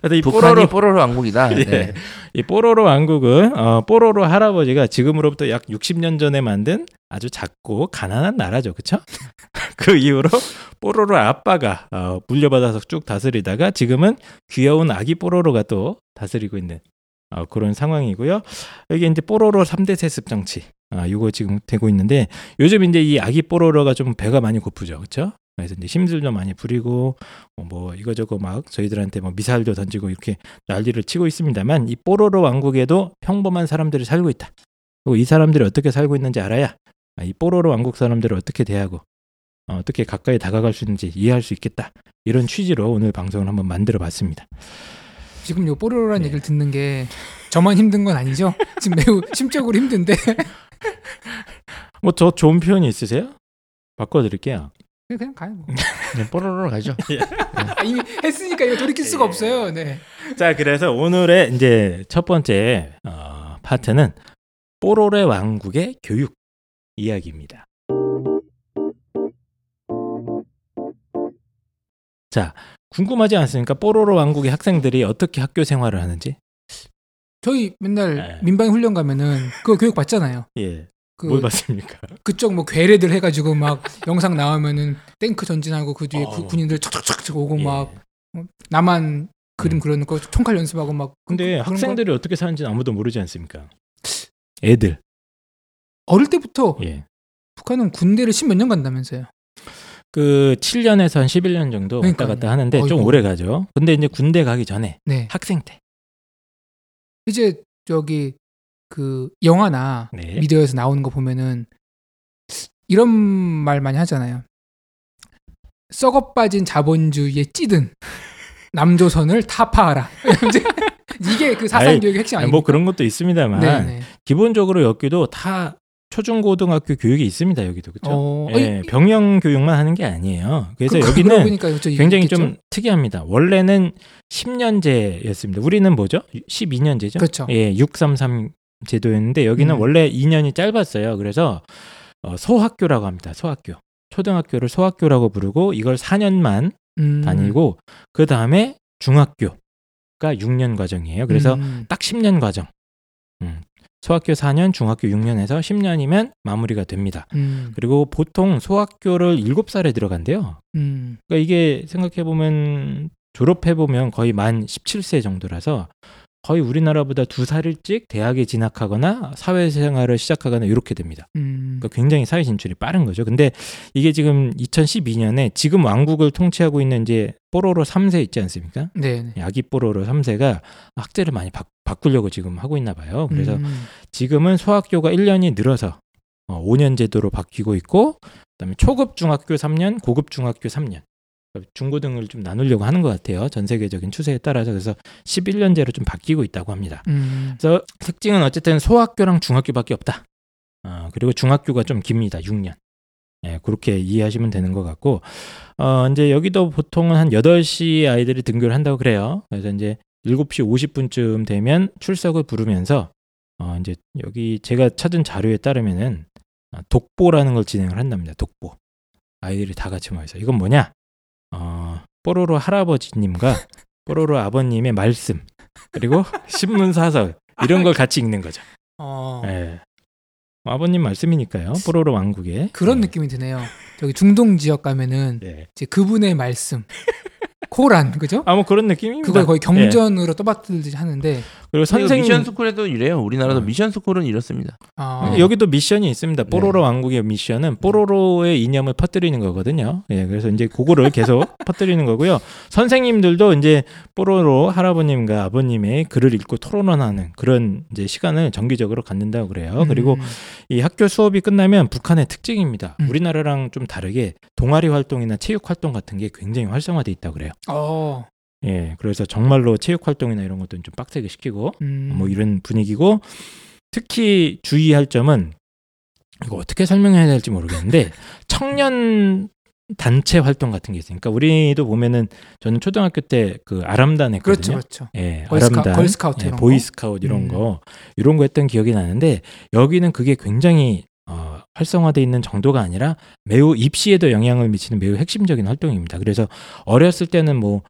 그래서 이 북한이 뽀로로 뽀로로, 왕국이다. [laughs] 예. 네. 이 뽀로로 왕국은 어, 뽀로로 할아버지가 지금으로부터 약 60년 전에 만든 아주 작고 가난한 나라죠, 그렇죠? [laughs] 그 이후로 뽀로로 아빠가 어, 물려받아서 쭉 다스리다가 지금은 귀여운 아기 뽀로로가 또 다스리고 있는 어, 그런 상황이고요. 여기 이제 뽀로로 3대 세습 정치. 아, 요거 지금 되고 있는데 요즘 이제 이 아기 뽀로로가 좀 배가 많이 고프죠. 그렇죠? 그래서 이제 힘들도 많이 부리고 어, 뭐 이거저거 막 저희들한테 뭐 미사일도 던지고 이렇게 난리를 치고 있습니다만 이 뽀로로 왕국에도 평범한 사람들이 살고 있다. 그리고 이 사람들이 어떻게 살고 있는지 알아야 아, 이 뽀로로 왕국 사람들을 어떻게 대하고 어, 어떻게 가까이 다가갈 수 있는지 이해할 수 있겠다. 이런 취지로 오늘 방송을 한번 만들어 봤습니다. 지금 요 뽀로로란 네. 얘기를 듣는 게 저만 힘든 건 아니죠? [laughs] 지금 매우 심적으로 힘든데 뭐저 좋은 표현이 있으세요? 바꿔드릴게요. 그냥 가요. 뭐. [laughs] 네, 뽀로로 가죠. 아, [laughs] 이미 했으니까 이거 돌이킬 수가 없어요. 네. 자, 그래서 오늘의 이제 첫 번째 어, 파트는 뽀로로의 왕국의 교육 이야기입니다. 자, 궁금하지 않습니까? 뽀로로 왕국의 학생들이 어떻게 학교 생활을 하는지? 저희 맨날 네. 민방 훈련 가면은 그거 교육 받잖아요. 예. 그뭘 봤습니까? [laughs] 그쪽 뭐 괴뢰들 해가지고 막 영상 나오면은 탱크 전진하고 그 뒤에 어. 구- 군인들 척척척 오고 예. 막 나만 그림 음. 그려놓고 총칼 연습하고 막 근데 그- 그런 거 학생들이 어떻게 사는지 는 아무도 모르지 않습니까? 애들. 어릴 때부터 예. 북한은 군대를 십몇 년 간다면서요. 그 7년에서 한 11년 정도 왔다 그러니까요. 갔다 하는데 좀 어이구. 오래 가죠. 근데 이제 군대 가기 전에 네. 학생 때. 이제 저기 그 영화나 네. 미디어에서 나오는 거 보면은 이런 말 많이 하잖아요. 썩어 빠진 자본주의에 찌든 [laughs] 남조선을 타파하라. [laughs] 이게 그 사상 교육의 핵심 아니, 아닙니까? 뭐 그런 것도 있습니다만 네, 네. 기본적으로 여기도 다 초중고등학교 교육이 있습니다. 여기도 그렇죠. 어, 예, 아니, 병영 교육만 하는 게 아니에요. 그래서 그- 여기는 굉장히 있겠죠? 좀 특이합니다. 원래는 10년제였습니다. 우리는 뭐죠? 12년제죠? 그렇죠. 예, 633 제도였는데 여기는 음. 원래 2년이 짧았어요. 그래서 어, 소학교라고 합니다. 소학교. 초등학교를 소학교라고 부르고 이걸 4년만 음. 다니고 그 다음에 중학교가 6년 과정이에요. 그래서 음. 딱 10년 과정. 음. 소학교 4년, 중학교 6년에서 10년이면 마무리가 됩니다. 음. 그리고 보통 소학교를 7살에 들어간대요. 음. 그러니까 이게 생각해 보면 졸업해 보면 거의 만 17세 정도라서 거의 우리나라보다 두 살 일찍 대학에 진학하거나 사회생활을 시작하거나 이렇게 됩니다. 음. 그러니까 굉장히 사회 진출이 빠른 거죠. 근데 이게 지금 2012년에 지금 왕국을 통치하고 있는 이제 뽀로로 3세 있지 않습니까? 네. 네. 아기 뽀로로 3세가 학제를 많이 바, 바꾸려고 지금 하고 있나 봐요. 그래서 음. 지금은 소학교가 1년이 늘어서 어, 5년 제도로 바뀌고 있고 그다음에 초급 중학교 3년, 고급 중학교 3년. 그러니까 중고등을 좀 나누려고 하는 것 같아요. 전 세계적인 추세에 따라서 그래서 11년제로 좀 바뀌고 있다고 합니다. 음. 그래서 특징은 어쨌든 소학교랑 중학교밖에 없다. 어, 그리고 중학교가 좀 깁니다. 6년. 예, 그렇게 이해하시면 되는 것 같고, 어, 이제 여기도 보통은 한 8시 아이들이 등교를 한다고 그래요. 그래서 이제 7시 50분쯤 되면 출석을 부르면서, 어, 이제 여기 제가 찾은 자료에 따르면은, 아, 독보라는 걸 진행을 한답니다. 독보. 아이들이 다 같이 모여서. 이건 뭐냐? 어, 뽀로로 할아버지님과 [laughs] 뽀로로 아버님의 말씀, 그리고 신문 사설, 이런 걸 같이 읽는 거죠. 어. 예. 아버님 말씀이니까요. 뽀로로 왕국에. 그런 네. 느낌이 드네요. 저기 중동 지역 가면은 네. 이제 그분의 말씀 [laughs] 코란 그죠? 아, 뭐 그런 느낌입니다. 그걸 거의 예. 경전으로 떠받들듯이 하는데 그리고 선생 미션 스쿨에도 이래요. 우리나라도 어. 미션 스쿨은 이렇습니다. 아, 여기도 미션이 있습니다. 뽀로로 네. 왕국의 미션은 뽀로로의 이념을 퍼뜨리는 거거든요. 예, 그래서 이제 그거를 계속 [laughs] 퍼뜨리는 거고요. 선생님들도 이제 뽀로로 할아버님과 아버님의 글을 읽고 토론하는 그런 이제 시간을 정기적으로 갖는다고 그래요. 그리고 음. 이 학교 수업이 끝나면 북한의 특징입니다. 음. 우리나라랑 좀 다르게 동아리 활동이나 체육 활동 같은 게 굉장히 활성화돼 있다고 그래요. 어, 예, 그래서 정말로 체육 활동이나 이런 것도 좀 빡세게 시키고 음. 뭐 이런 분위기고 특히 주의할 점은 이거 어떻게 설명해야 될지 모르겠는데 [laughs] 청년 단체 활동 같은 게 있으니까 우리도 보면은 저는 초등학교 때 그 아람단 그렇죠, 했거든요. 그렇죠. 예, 걸스카- 아람단, 걸스카우트 예? 보이스카우트 이런 음. 거 이런 거 했던 기억이 나는데 여기는 그게 굉장히 어, 활성화돼 있는 정도가 아니라 매우 입시에도 영향을 미치는 매우 핵심적인 활동입니다. 그래서 어렸을 때는 뭐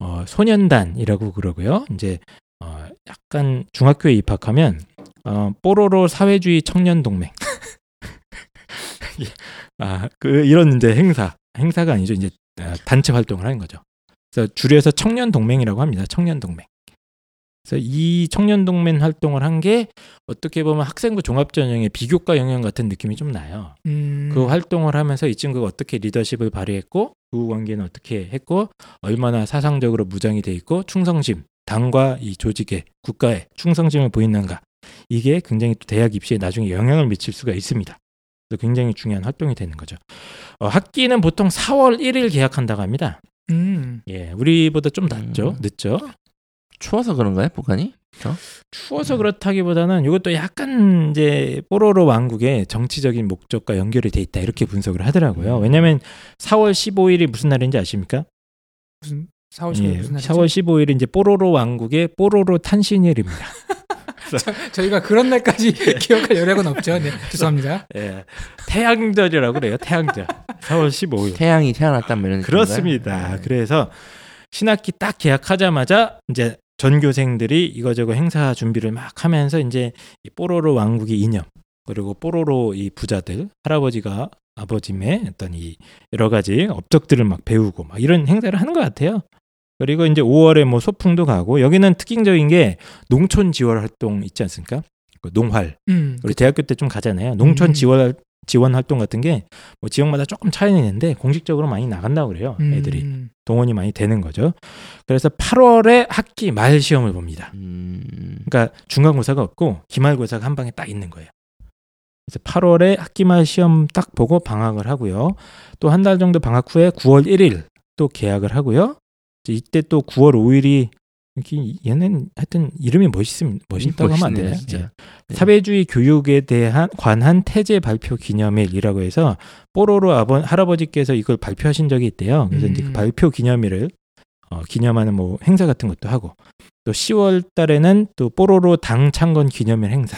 어, 소년단이라고 그러고요. 이제 어, 약간 중학교에 입학하면 어, 뽀로로 사회주의 청년 동맹. [laughs] 아, 그 이런 이제 행사 행사가 아니죠. 이제 아, 단체 활동을 하는 거죠. 그래서 줄여서 청년 동맹이라고 합니다. 청년 동맹. 그래서 이 청년 동맹 활동을 한 게 어떻게 보면 학생부 종합전형의 비교과 영역 같은 느낌이 좀 나요. 음. 그 활동을 하면서 이 친구가 어떻게 리더십을 발휘했고 부부 관계는 어떻게 했고 얼마나 사상적으로 무장이 돼 있고 충성심 당과 이 조직에 국가에 충성심을 보이는가 이게 굉장히 또 대학 입시에 나중에 영향을 미칠 수가 있습니다. 그래서 굉장히 중요한 활동이 되는 거죠. 어, 학기는 보통 4월 1일 개학한다고 합니다. 음. 예, 우리보다 좀 낮죠, 음. 늦죠. 추워서 그런가요, 북한이? 추워서 그렇다기보다는 이것도 약간 이제 뽀로로 왕국의 정치적인 목적과 연결이 돼 있다 이렇게 분석을 하더라고요. 왜냐하면 4월 15일이 무슨 날인지 아십니까? 무슨 4월 10일 예, 무슨 날이죠? 4월 15일이 이제 뽀로로 왕국의 뽀로로 탄신일입니다. [laughs] 저 희가 그런 날까지 [laughs] 기억할 여력은 없죠. 네, 죄송합니다. 예, 태양절이라고 그래요. 태양절. 4월 15일. 태양이 태어났단 말이에요. 그렇습니다. 네. 그래서 신학기 딱 개학하자마자 이제 전교생들이 이거저거 행사 준비를 막 하면서 이제 이 뽀로로 왕국의 이념 그리고 뽀로로 이 부자들 할아버지가 아버짐의 어떤 이 여러 가지 업적들을 막 배우고 막 이런 행사를 하는 것 같아요. 그리고 이제 5월에 뭐 소풍도 가고 여기는 특징적인 게 농촌 지원 활동 있지 않습니까? 그 농활 음. 우리 대학교 때 좀 가잖아요. 농촌 음. 지원 지원 활동 같은 게 뭐 지역마다 조금 차이는 있는데 공식적으로 많이 나간다고 그래요. 애들이 음. 동원이 많이 되는 거죠. 그래서 8월에 학기 말 시험을 봅니다. 음, 그러니까 중간고사가 없고 기말고사가 한 방에 딱 있는 거예요. 그래서 8월에 학기 말 시험 딱 보고 방학을 하고요. 또 한 달 정도 방학 후에 9월 1일 또 개학을 하고요. 이제 이때 또 9월 5일이 이렇게 얘는 하여튼 이름이 멋있음 멋있다고 하면 안 되나요? 진짜. 네. 사회주의 교육에 대한 관한 태제 발표 기념일이라고 해서 뽀로로 아버 할아버지께서 이걸 발표하신 적이 있대요. 그래서 이제 그 음. 발표 기념일을 어, 기념하는 뭐 행사 같은 것도 하고 또 10월 달에는 또 뽀로로 당 창건 기념일 행사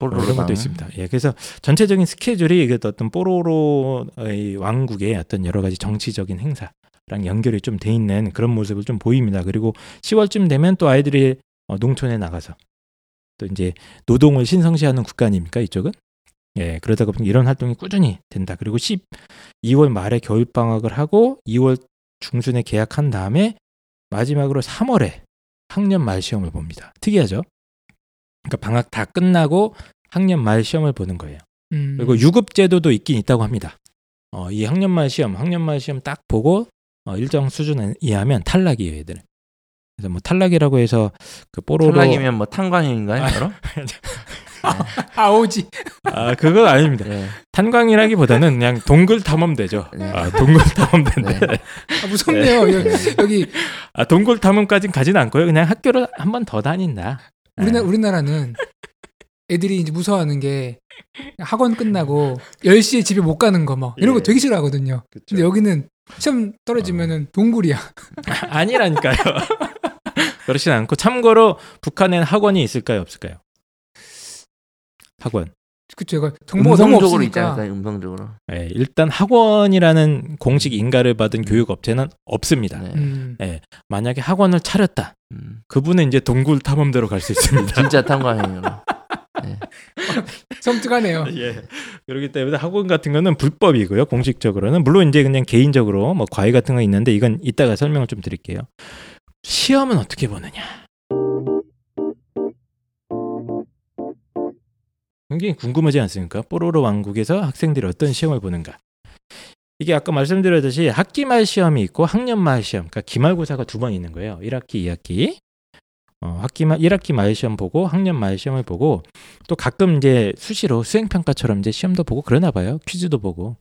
뭐 이런 것도 있습니다. 예, 그래서 전체적인 스케줄이 이게 어떤 뽀로로의 왕국의 어떤 여러 가지 정치적인 행사랑 연결이 좀 돼 있는 그런 모습을 좀 보입니다. 그리고 10월쯤 되면 또 아이들이 어, 농촌에 나가서 또 이제 노동을 신성시하는 국가 아닙니까 이쪽은? 예, 그러다 보니 이런 활동이 꾸준히 된다. 그리고 12월 말에 겨울 방학을 하고 2월 중순에 개학한 다음에 마지막으로 3월에 학년 말 시험을 봅니다. 특이하죠? 그러니까 방학 다 끝나고 학년 말 시험을 보는 거예요. 음. 그리고 유급 제도도 있긴 있다고 합니다. 어, 이 학년 말 시험, 학년 말 시험 딱 보고 어, 일정 수준 이하면 탈락이에요, 얘들은. 그래서 뭐 탈락이라고 해서 그 뽀로로 탈락이면 뭐 탄광인가요? 아, 바로? [laughs] 아오지. 아 그건 아닙니다. 네. 탄광이라기보다는 그냥 동굴 탐험 되죠. 네. 아 동굴 탐험대인데 네. 아, 무섭네요. 여기, 여기 아 동굴 탐험까지는 가지는 않고요. 그냥 학교를 한 번 더 다닌다. 우리나 우리나라는 애들이 이제 무서워하는 게 학원 끝나고 10시에 집에 못 가는 거 막 이런 거 예. 되게 싫어하거든요. 근데 여기는 시험 떨어지면은 동굴이야. [laughs] 아니라니까요. [laughs] 그렇진 않고 참고로 북한엔 학원이 있을까요, 없을까요? 학원. 그쵸. 이거 정보가 음성적으로. 않을까요? 음성적으로. 예, 일단 학원이라는 공식 인가를 받은 교육 업체는 없습니다. 네. 음. 만약에 학원을 차렸다. 음. 그분은 이제 동굴 탐험대로 갈 수 있습니다. [laughs] 진짜 탄광이에요. [laughs] 섬뜩하네요. 예. 그렇기 때문에 학원 같은 거는 불법이고요. 공식적으로는 물론 이제 그냥 개인적으로 뭐 과외 같은 거 있는데 이건 이따가 설명을 좀 드릴게요. 시험은 어떻게 보느냐? 굉장히 궁금하지 않습니까? 뽀로로 왕국에서 학생들이 어떤 시험을 보는가? 이게 아까 말씀드렸듯이 학기 말 시험이 있고 학년 말 시험, 그러니까 기말고사가 두 번 있는 거예요. 1학기, 2학기. 어, 학기 말 1학기 말 시험 보고 학년 말 시험을 보고 또 가끔 이제 수시로 수행 평가처럼 이제 시험도 보고 그러나 봐요. 퀴즈도 보고.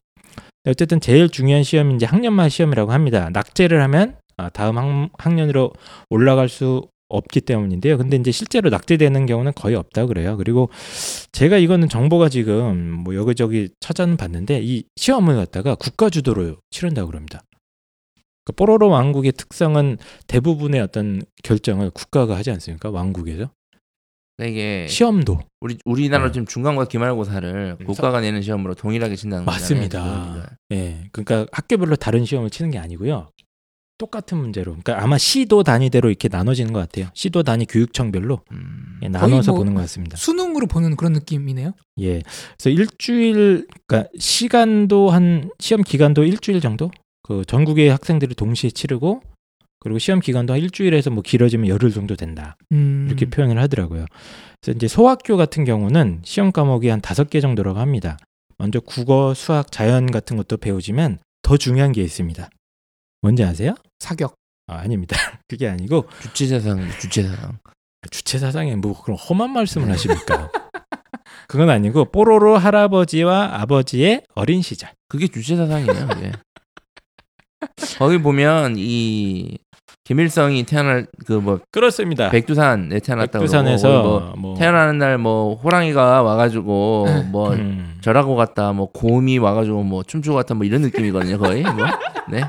어쨌든 제일 중요한 시험이 이제 학년 말 시험이라고 합니다. 낙제를 하면 아, 다음 학, 학년으로 올라갈 수 없기 때문인데요. 근데 이제 실제로 낙제되는 경우는 거의 없다 그래요. 그리고 제가 이거는 정보가 지금 뭐 여기저기 찾아는 봤는데 이 시험을 갖다가 국가 주도로 치른다고 그럽니다. 그 뽀로로 왕국의 특성은 대부분의 어떤 결정을 국가가 하지 않습니까? 왕국에서 근데 이게 시험도 우리 우리나라 네. 지금 중간과 기말고사를 음, 국가가 내는 시험으로 동일하게 친다는 맞습니다. 거잖아요. 예, 그러니까 학교별로 다른 시험을 치는 게 아니고요. 똑같은 문제로. 그러니까 아마 시도 단위대로 이렇게 나눠지는 것 같아요. 시도 단위 교육청별로 음. 예, 나눠서 뭐 보는 것 같습니다. 수능으로 보는 그런 느낌이네요. 예. 그래서 일주일 그러니까 시간도 한 시험 기간도 일주일 정도? 그 전국의 학생들이 동시에 치르고 그리고 시험 기간도 한 일주일에서 뭐 길어지면 열흘 정도 된다. 음. 이렇게 표현을 하더라고요. 그래서 이제 소학교 같은 경우는 시험 과목이 한 다섯 개 정도라고 합니다. 먼저 국어, 수학, 자연 같은 것도 배우지만 더 중요한 게 있습니다. 뭔지 아세요? 사격. 아, 아닙니다. [laughs] 그게 아니고 주체 사상 주체 사상. 주체 사상에 뭐 그런 험한 말씀을 하십니까? [laughs] 그건 아니고 뽀로로 할아버지와 아버지의 어린 시절. 그게 주체 사상이에요. 예. 거기 보면 이 김일성이 태어날 그 뭐 그렇습니다. 백두산에 태어났다고 백두산에서 뭐 뭐 태어나는 날 뭐 호랑이가 와가지고 네. [laughs] 뭐 음, 절하고 갔다 뭐 곰이 와가지고 뭐 춤추고 갔다 뭐 이런 느낌이거든요 거의 뭐 네.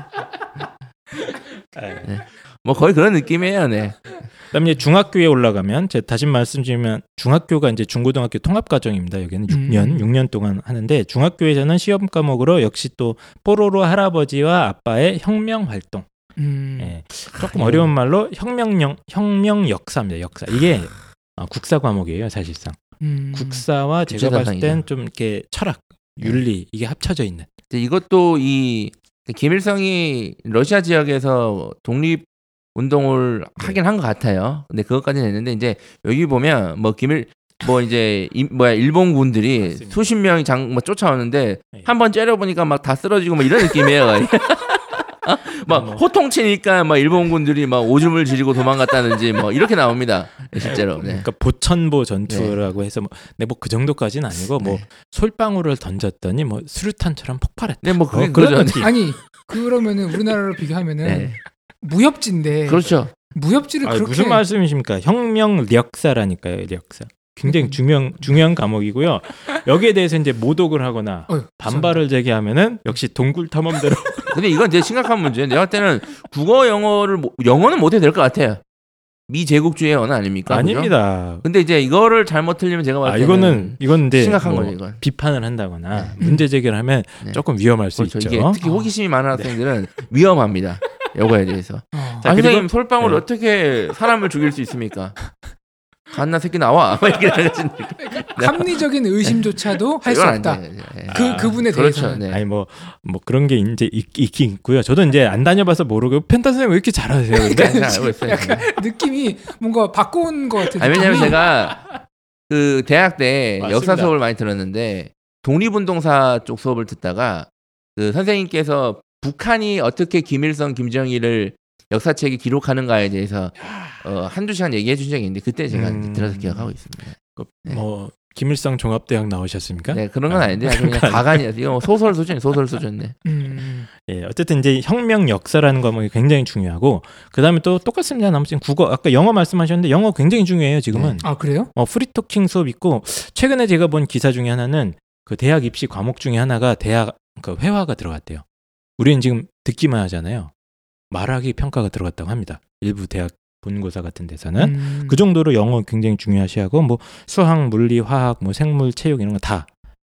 네. 뭐 거의 그런 느낌이에요 네 그다음에 이제 중학교에 올라가면 제가 다시 말씀드리면 중학교가 이제 중고등학교 통합 과정입니다. 여기는 6년, 음. 6년 동안 하는데 중학교에서는 시험 과목으로 역시 또 뽀로로 할아버지와 아빠의 혁명 활동. 음. 예. 조금 어려운 말로 혁명령 혁명 역사입니다. 역사. 이게 어, 국사 과목이에요, 사실상. 음. 국사와 제가 봤을. 땐 좀 이렇게 철학, 윤리 이게 합쳐져 있는. 이것도 이 김일성이 러시아 지역에서 독립 운동을 하긴 한 것 같아요. 근데 그것까지는 했는데 이제 여기 보면 뭐 김일 뭐 이제 이- 뭐야 일본군들이 맞습니다. 수십 명이 장 뭐 쫓아오는데 네. 한번 째려 보니까 막 다 쓰러지고 뭐 이런 느낌이에요. [laughs] 어? 막 뭐. 호통 치니까 막 일본군들이 막 오줌을 지리고 도망갔다든지 뭐 이렇게 나옵니다. 실제로. 네. 그러니까 보천보 전투라고 해서 뭐, 네, 뭐 그 정도까지는 아니고 뭐 네. 솔방울을 던졌더니 뭐 수류탄처럼 폭발했다. 네, 뭐 그게 어, 그런. 느낌. 아니 그러면은 우리나라로 비교하면은 네. 무협지인데 그렇죠. 무협지를 아, 그렇게 무슨 말씀이십니까? 혁명 역사라니까요, 역사. 굉장히 음. 중요한 중요한 과목이고요. 여기에 대해서 이제 모독을 하거나 어휴, 반발을 제기하면은 역시 동굴 탐험대로 [laughs] 근데 이건 되게 심각한 문제예요. 내가 볼 때는 국어 영어를 못- 영어는 못해도 될 것 같아요. 미 제국주의 언어 아닙니까? 그죠? 아닙니다. 근데 이제 이거를 잘못 틀리면 제가 봤을 아 때는 이거는 이건 이제 심각한 뭐 거죠, 이건. 비판을 한다거나 네. 문제 제기를 하면 네. 조금 위험할 수 그렇죠. 있죠. 이게 특히 호기심이 많은 학생들은 위험합니다. [laughs] 요거에 대해서. 어. 자, 아, 선생님 솔방울 네. 어떻게 사람을 죽일 수 있습니까? 갓나 새끼 나와. [laughs] 하신 합리적인 의심조차도 할수 이건 안 없다. 돼요. 예. 그 그분에 그렇죠. 대해서는 네. 아니 뭐뭐 그런 게 이제 있, 있긴 있고요. 저도 이제 안 다녀봐서 모르고 펜타 선생님 왜 이렇게 잘하세요? [laughs] 있어요. 약간 느낌이 뭔가 바꿔온 것 같아요. 아니, 왜냐면. 제가 그 대학 때 맞습니다. 역사 수업을 많이 들었는데 독립운동사 쪽 수업을 듣다가 그 선생님께서 북한이 어떻게 김일성, 김정일을 역사책에 기록하는가에 대해서 어, 한두 시간 얘기해 준 적이 있는데 그때 제가 음. 들어서 기억하고 있습니다. 네. 뭐 김일성 종합대학 나오셨습니까? 네, 그런 건 아, 아닌데 그냥. 가관이었어요. 이거 뭐 소설 수준, 소설 수준네. [laughs] 음. 예, 어쨌든 이제 혁명 역사라는 과목이 굉장히 중요하고 그 다음에 또 똑같습니다. 나머지는 국어 아까 영어 말씀하셨는데 영어 굉장히 중요해요. 지금은 아 그래요? 어, 프리토킹 수업 있고 최근에 제가 본 기사 중에 하나는 그 대학 입시 과목 중에 하나가 대학 그 회화가 들어갔대요. 우리는 지금 듣기만 하잖아요. 말하기 평가가 들어갔다고 합니다. 일부 대학 본고사 같은 데서는 음. 그 정도로 영어 굉장히 중요시하고 뭐 수학, 물리, 화학, 뭐 생물, 체육 이런 거 다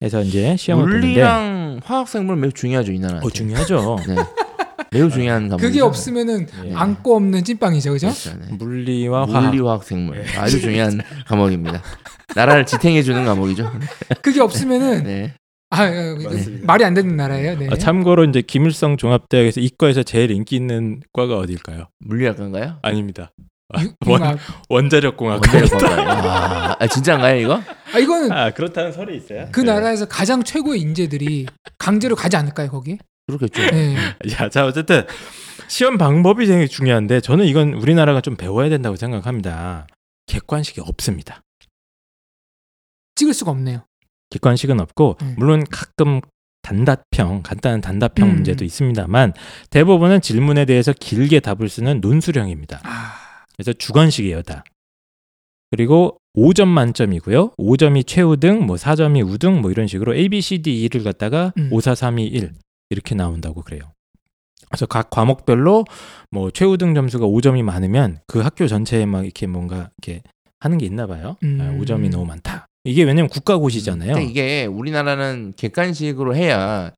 해서 이제 시험을 보는데 물리랑 화학 생물 매우 중요하죠 이 나라한테. 어 중요하죠. [laughs] 네. 매우 중요한 과목. 그게 없으면은 예. 안고 없는 찐빵이죠, 그죠? 그렇죠. 네. 물리와 화학 물리 화학 생물 아주 중요한 [laughs] 과목입니다. 나라를 지탱해 주는 과목이죠. 그게 없으면은 네. 아, 아, 맞습니다. 말이 안 되는 나라예요. 네. 아, 참고로 이제 김일성 종합대학에서 이과에서 제일 인기 있는 과가 어딜까요? 물리학과인가요? 아닙니다. 아, 유- 원. 원자력공학. 원자력과인가요? 아, 아, 진짜인가요 이거? 아 이거는 아 그렇다는 설이 있어요. 그 네. 나라에서 가장 최고의 인재들이 강제로 가지 않을까요, 거기? 그렇겠죠. 네. 야, 자 어쨌든 시험 방법이 되게 중요한데 저는 이건 우리나라가 좀 배워야 된다고 생각합니다. 객관식이 없습니다. 찍을 수가 없네요. 객관식은 없고 음. 물론 가끔 단답형 간단한 단답형 음. 문제도 있습니다만 대부분은 질문에 대해서 길게 답을 쓰는 논술형입니다. 아, 그래서 주관식이에요, 다. 그리고 5점 만점이고요. 5점이 최우등, 뭐 4점이 우등, 뭐 이런 식으로 A, B, C, D, E를 갖다가 음. 5, 4, 3, 2, 1 이렇게 나온다고 그래요. 그래서 각 과목별로 뭐 최우등 점수가 5점이 많으면 그 학교 전체에 막 이렇게 뭔가 이렇게 하는 게 있나 봐요. 음. 아, 5점이 너무 많다. 이게 왜냐면 국가고시잖아요. 근데 이게 우리나라는 객관식으로 해야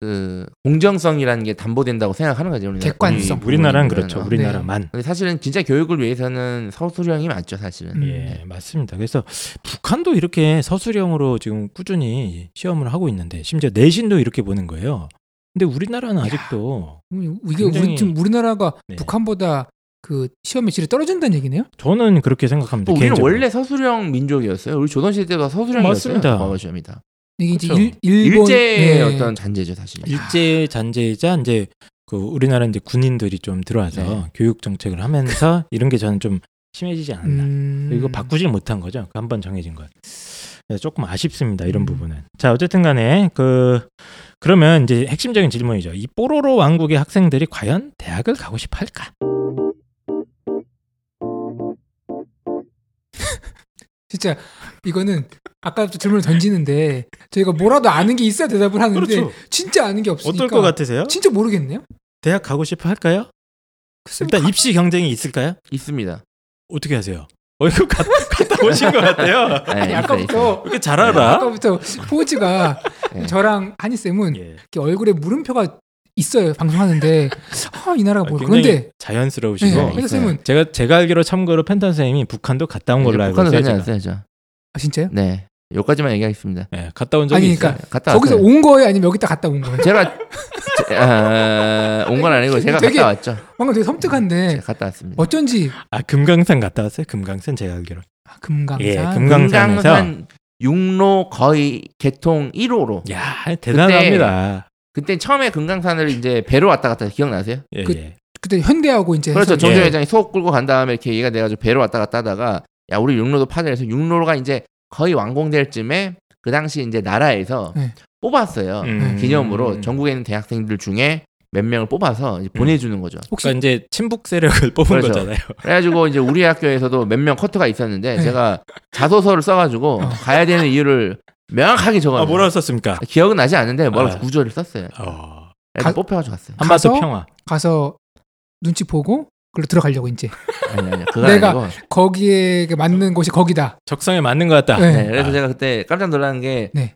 그 공정성이라는 게 담보된다고 생각하는 거죠. 우리나라. 객관성. 우리 우리나라는 부모님들은. 그렇죠. 어. 우리나라만. 근데 사실은 진짜 교육을 위해서는 서술형이 맞죠, 사실은. 음. 예, 맞습니다. 그래서 북한도 이렇게 서술형으로 지금 꾸준히 시험을 하고 있는데 심지어 내신도 이렇게 보는 거예요. 근데 우리나라는 아직도 음, 이게 굉장히- 우리 지금 우리나라가 네. 북한보다 그 시험의 질이 떨어진다는 얘기네요? 저는 그렇게 생각합니다. 뭐 우리는 개인적으로. 원래 서술형 민족이었어요. 우리 조선 시대 때가 서술형이었어요. 맞습니다. 이게 이제 그렇죠. 일, 일본 일제의 네. 어떤 잔재죠, 사실. 일제 잔재이자 이제 그 우리나라 이제 군인들이 좀 들어와서 네. 교육 정책을 하면서 [laughs] 이런 게 저는 좀 심해지지 않았나. 음. 이거 바꾸질 못한 거죠. 그한번 정해진 건. 그래서 조금 아쉽습니다. 이런 음. 부분은. 자, 어쨌든 간에 그 그러면 이제 핵심적인 질문이죠. 이 뽀로로 왕국의 학생들이 과연 대학을 가고 싶어 할까? 진짜 이거는 아까부터 질문을 던지는데 저희가 뭐라도 아는 게 있어야 대답을 하는데 그렇죠. 진짜 아는 게 없으니까 어떨 것 같으세요? 진짜 모르겠네요. 대학 가고 싶어 할까요? 글쎄, 일단 가- 입시 경쟁이 있을까요? 있습니다. 어떻게 하세요? 어 이거 가, 갔다 오신 것 같아요. [laughs] 네, 아니, 아까부터. 이렇게 잘 알아? 아까부터 포즈가 네. 저랑 한이 쌤은 예. 얼굴에 물음표가 있어요 방송하는데 [laughs] 아, 이 나라가 뭐 굉장히 그런데 자연스러우시고 네. 한이 쌤은 제가 제가 알기로 참고로 펜타 선생님이 북한도 갔다 온 걸로 알고 북한도 있어요. 않았어요, 저. 아, 진짜요? 네. 여기까지만 얘기하겠습니다. 네, 갔다 온 적이 아니, 있어요. 그러니까 갔다 거기서 왔어요. 온 거예요 아니면 여기다 갔다 온 거예요? 제가 아, 온건 아니고 제가 되게- 갔다 왔죠. 방금 되게 섬뜩한데 제가 갔다 왔습니다. 어쩐지 아 금강산 갔다 왔어요. 금강산 제가 알기로. 아, 금강산 예, 금강산에서 금강산 육로 거의 개통 1호로. 야 대단합니다. 그때 처음에 금강산을 이제 배로 왔다 갔다 기억나세요? 예, 그- 예. 그때 현대하고 이제 그렇죠. 해서- 정재 예. 회장이 속 끌고 간 다음에 이렇게 얘가 돼가지고 배로 왔다 갔다 하다가 야 우리 육로도 파자 해서 육로가 이제 거의 완공될 쯤에 그 당시 이제 나라에서 네. 뽑았어요. 음. 기념으로 전국에 있는 대학생들 중에 몇 명을 뽑아서 이제 보내주는 거죠. 혹시 그러니까 이제 친북 세력을 뽑은 그렇죠. 거잖아요. [laughs] 그래가지고 이제 우리 학교에서도 몇 명 커트가 있었는데 네. 제가 자소서를 써가지고 어. 가야 되는 이유를 명확하게 적어요. 아 뭐라고 썼습니까? 기억은 나지 않는데 뭐라고 아. 구조를 썼어요. 어, 가- 뽑혀가지고 갔어요. 가서? 평화. 가서 눈치 보고 그걸로 들어가려고 이제 아니 아니 그건 내가- 아니고. 거기에 맞는 곳이 거기다. 적성에 맞는 것 같다. 네. 네, 그래서 아. 제가 그때 깜짝 놀란 게 네.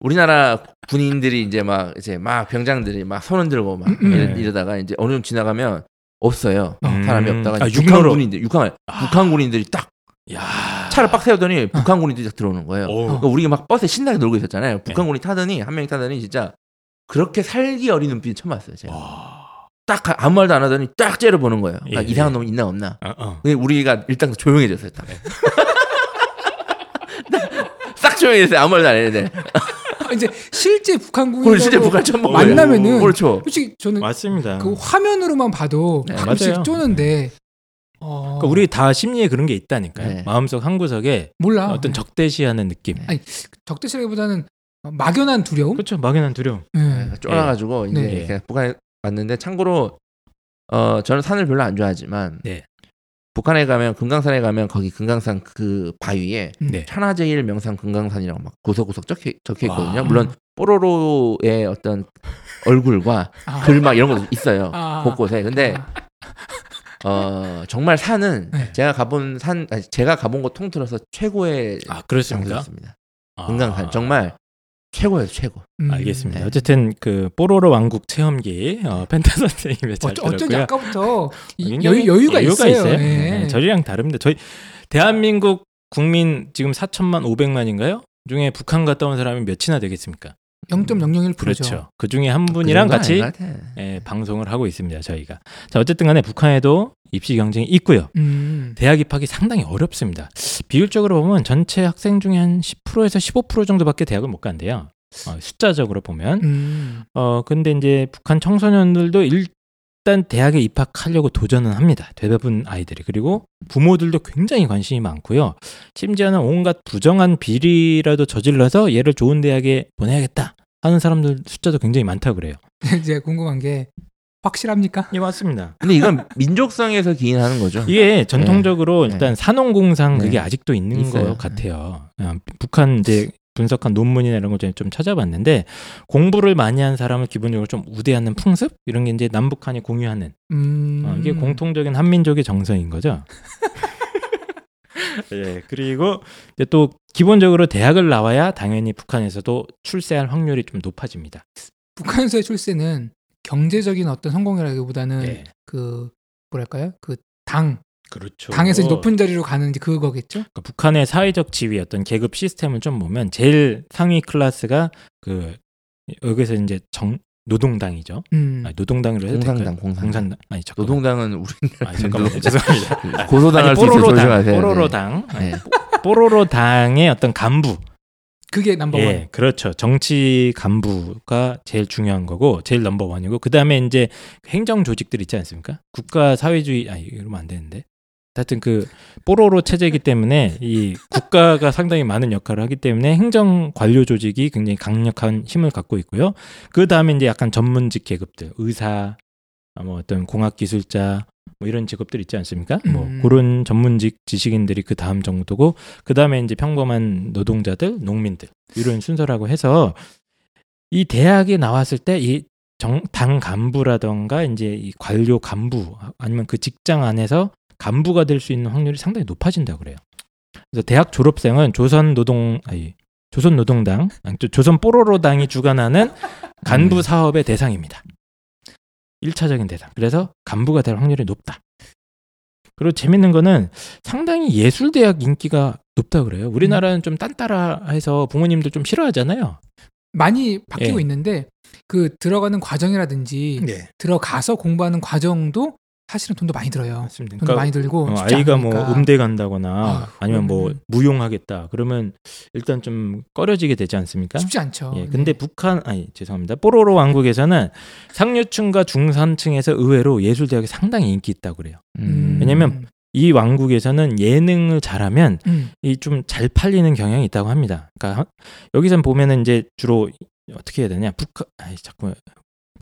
우리나라 군인들이 이제 막 이제 막 병장들이 막 손을 들고 막 음, 음. 이러, 네. 이러 다가 이제 어느 좀 지나가면 없어요. 음. 사람이 없다가 아? 북한 군인들, 육한 아. 북한 군인들이 딱 야. 차를 빡 세우더니 북한 군인들이 딱 들어오는 거예요. 오. 그러니까 우리가 막 버스에 신나게 놀고 있었잖아요. 네. 북한 군이 타더니 한 명이 타더니 진짜 그렇게 살기 어린 눈빛 처음 봤어요. 제가 와. 딱 가- 아무 말도 안 하더니 딱 째려보는 거예요. 예, 이상한 예. 놈 있나 없나. 어, 어. 우리가 일단 조용해졌어요. 딱. 네. [laughs] 싹 조용해졌어요. 아무 말도 안 했는데. 아, [laughs] 이제 실제 북한 그걸 군인하고 실제 북한. 만나면은 그렇죠. 솔직히 저는 맞습니다. 그 화면으로만 봐도 네, 가끔씩 맞아요. 쪼는데 어, 그러니까 우리 다 심리에 그런 게 있다니까요. 네. 마음속 한 구석에 몰라 어떤 적대시하는 느낌. 네. 아니, 적대시라기보다는 막연한 두려움. 그렇죠. 막연한 두려움. 예. 네, 쫄아가지고 이제 네. 그냥 북한에 왔는데 참고로 어 저는 산을 별로 안 좋아하지만 네. 북한에 가면 금강산에 가면 거기 금강산 그 바위에 음. 네. 천하제일 명산 금강산이라고 막 구석구석 적혀, 적혀 있거든요. 와. 물론 뽀로로의 어떤 얼굴과 아. 글막 이런 것도 있어요. 아. 곳곳에. 근데 아. 어 정말 산은 네. 제가 가본 산 아니, 제가 가본 곳 통틀어서 최고의 아 그렇습니까? 장소였습니다. 아. 금강산 정말 최고예요 최고. 음. 알겠습니다. 네. 어쨌든 그 뽀로로 왕국 체험기 어, 펜타 선생님의 잘 어쩌, 어쩐지 들었고요. 아까부터 이 여유, 여유가, 있어요. 예. 네, 저희랑 다릅니다. 저희 대한민국 국민 지금 4천만 5백만인가요? 중에 북한 갔다 온 사람이 몇이나 되겠습니까? 0.001%죠. 그렇죠. 그 중에 한 분이랑 그 정도는 같이. 예, 방송을 하고 있습니다. 저희가. 자 어쨌든 간에 북한에도 입시 경쟁이 있고요. 음. 대학 입학이 상당히 어렵습니다. 비율적으로 보면 전체 학생 중에 한 10%에서 15% 정도밖에 대학을 못 간대요. 어, 숫자적으로 보면. 음. 어 근데 이제 북한 청소년들도 일 단 대학에 입학하려고 도전은 합니다. 대부분 아이들이 그리고 부모들도 굉장히 관심이 많고요. 심지어는 온갖 부정한 비리라도 저질러서 얘를 좋은 대학에 보내야겠다 하는 사람들 숫자도 굉장히 많다고 그래요. [laughs] 이제 궁금한 게 확실합니까? 예, 맞습니다. 근데 이건 민족성에서 기인하는 거죠. 이게 [laughs] 전통적으로 네. 일단 산업공상 네. 그게 아직도 있는 있어요. 것 같아요. 어, 북한 이제 분석한 논문이나 이런 거좀 찾아봤는데 공부를 많이 한 사람을 기본적으로 좀 우대하는 풍습 이런 게 이제 남북한이 공유하는 음. 어, 이게 공통적인 한민족의 정서인 거죠. [laughs] 예, 그리고 이제 또 기본적으로 대학을 나와야 당연히 북한에서도 출세할 확률이 좀 높아집니다. 북한에서의 출세는 경제적인 어떤 성공이라기보다는 네. 그 뭐랄까요? 그 당, 그렇죠. 당에서 이제 높은 자리로 가는 그거겠죠? 그러니까 북한의 사회적 지위 어떤 계급 시스템을 좀 보면 제일 상위 클래스가 그 여기서 이제 정 노동당이죠. 음. 아니, 노동당으로 해도 공산당, 될까요? 공산당. 공산당. 아니 잠깐만. 노동당은 우리나라 [laughs] 아니, 잠깐만요. 죄송합니다. 고소당할 아니, 수 있어요. 조심하세요. 뽀로로당, 네. 아니, 뽀로로당의 어떤 간부. 그게 넘버원. 예, 그렇죠. 정치 간부가 제일 중요한 거고 제일 넘버 원이고 그 다음에 이제 행정 조직들 있지 않습니까? 국가 사회주의 아 이러면 안 되는데. 하여튼 그 뽀로로 체제이기 때문에 이 국가가 상당히 많은 역할을 하기 때문에 행정 관료 조직이 굉장히 강력한 힘을 갖고 있고요. 그 다음에 이제 약간 전문직 계급들, 의사, 아, 뭐 어떤 공학 기술자 뭐 이런 직업들 있지 않습니까? 뭐 음. 그런 전문직 지식인들이 그 다음 정도고 그 다음에 이제 평범한 노동자들, 농민들 이런 순서라고 해서 이 대학에 나왔을 때이 당 간부라던가 이제 이 관료 간부 아니면 그 직장 안에서 간부가 될 수 있는 확률이 상당히 높아진다 고 그래요. 그래서 대학 졸업생은 조선 노동 아니 조선 노동당 조- 조선 뽀로로당이 주관하는 [laughs] 간부 음. 사업의 대상입니다. 1차적인 대상. 그래서 간부가 될 확률이 높다. 그리고 재밌는 거는 상당히 예술대학 인기가 높다 그래요. 우리나라는 좀 딴따라해서 부모님들 좀 싫어하잖아요. 많이 바뀌고 예. 있는데 그 들어가는 과정이라든지 네. 들어가서 공부하는 과정도 사실은 돈도 많이 들어요. 맞습니다. 돈도 그러니까 많이 들고 어, 아이가 않으니까. 뭐 음대 간다거나 아휴, 아니면 뭐 그러면은- 무용하겠다. 그러면 일단 좀 꺼려지게 되지 않습니까? 쉽지 않죠. 예, 네. 근데 북한 아니 죄송합니다. 뽀로로 왕국에서는 상류층과 중산층에서 의외로 예술 대학이 상당히 인기 있다고 그래요. 음. 왜냐면 이 왕국에서는 예능을 잘하면 음. 이좀 잘 팔리는 경향이 있다고 합니다. 그러니까 여기선 보면은 이제 주로 어떻게 해야 되냐? 북 아니 자꾸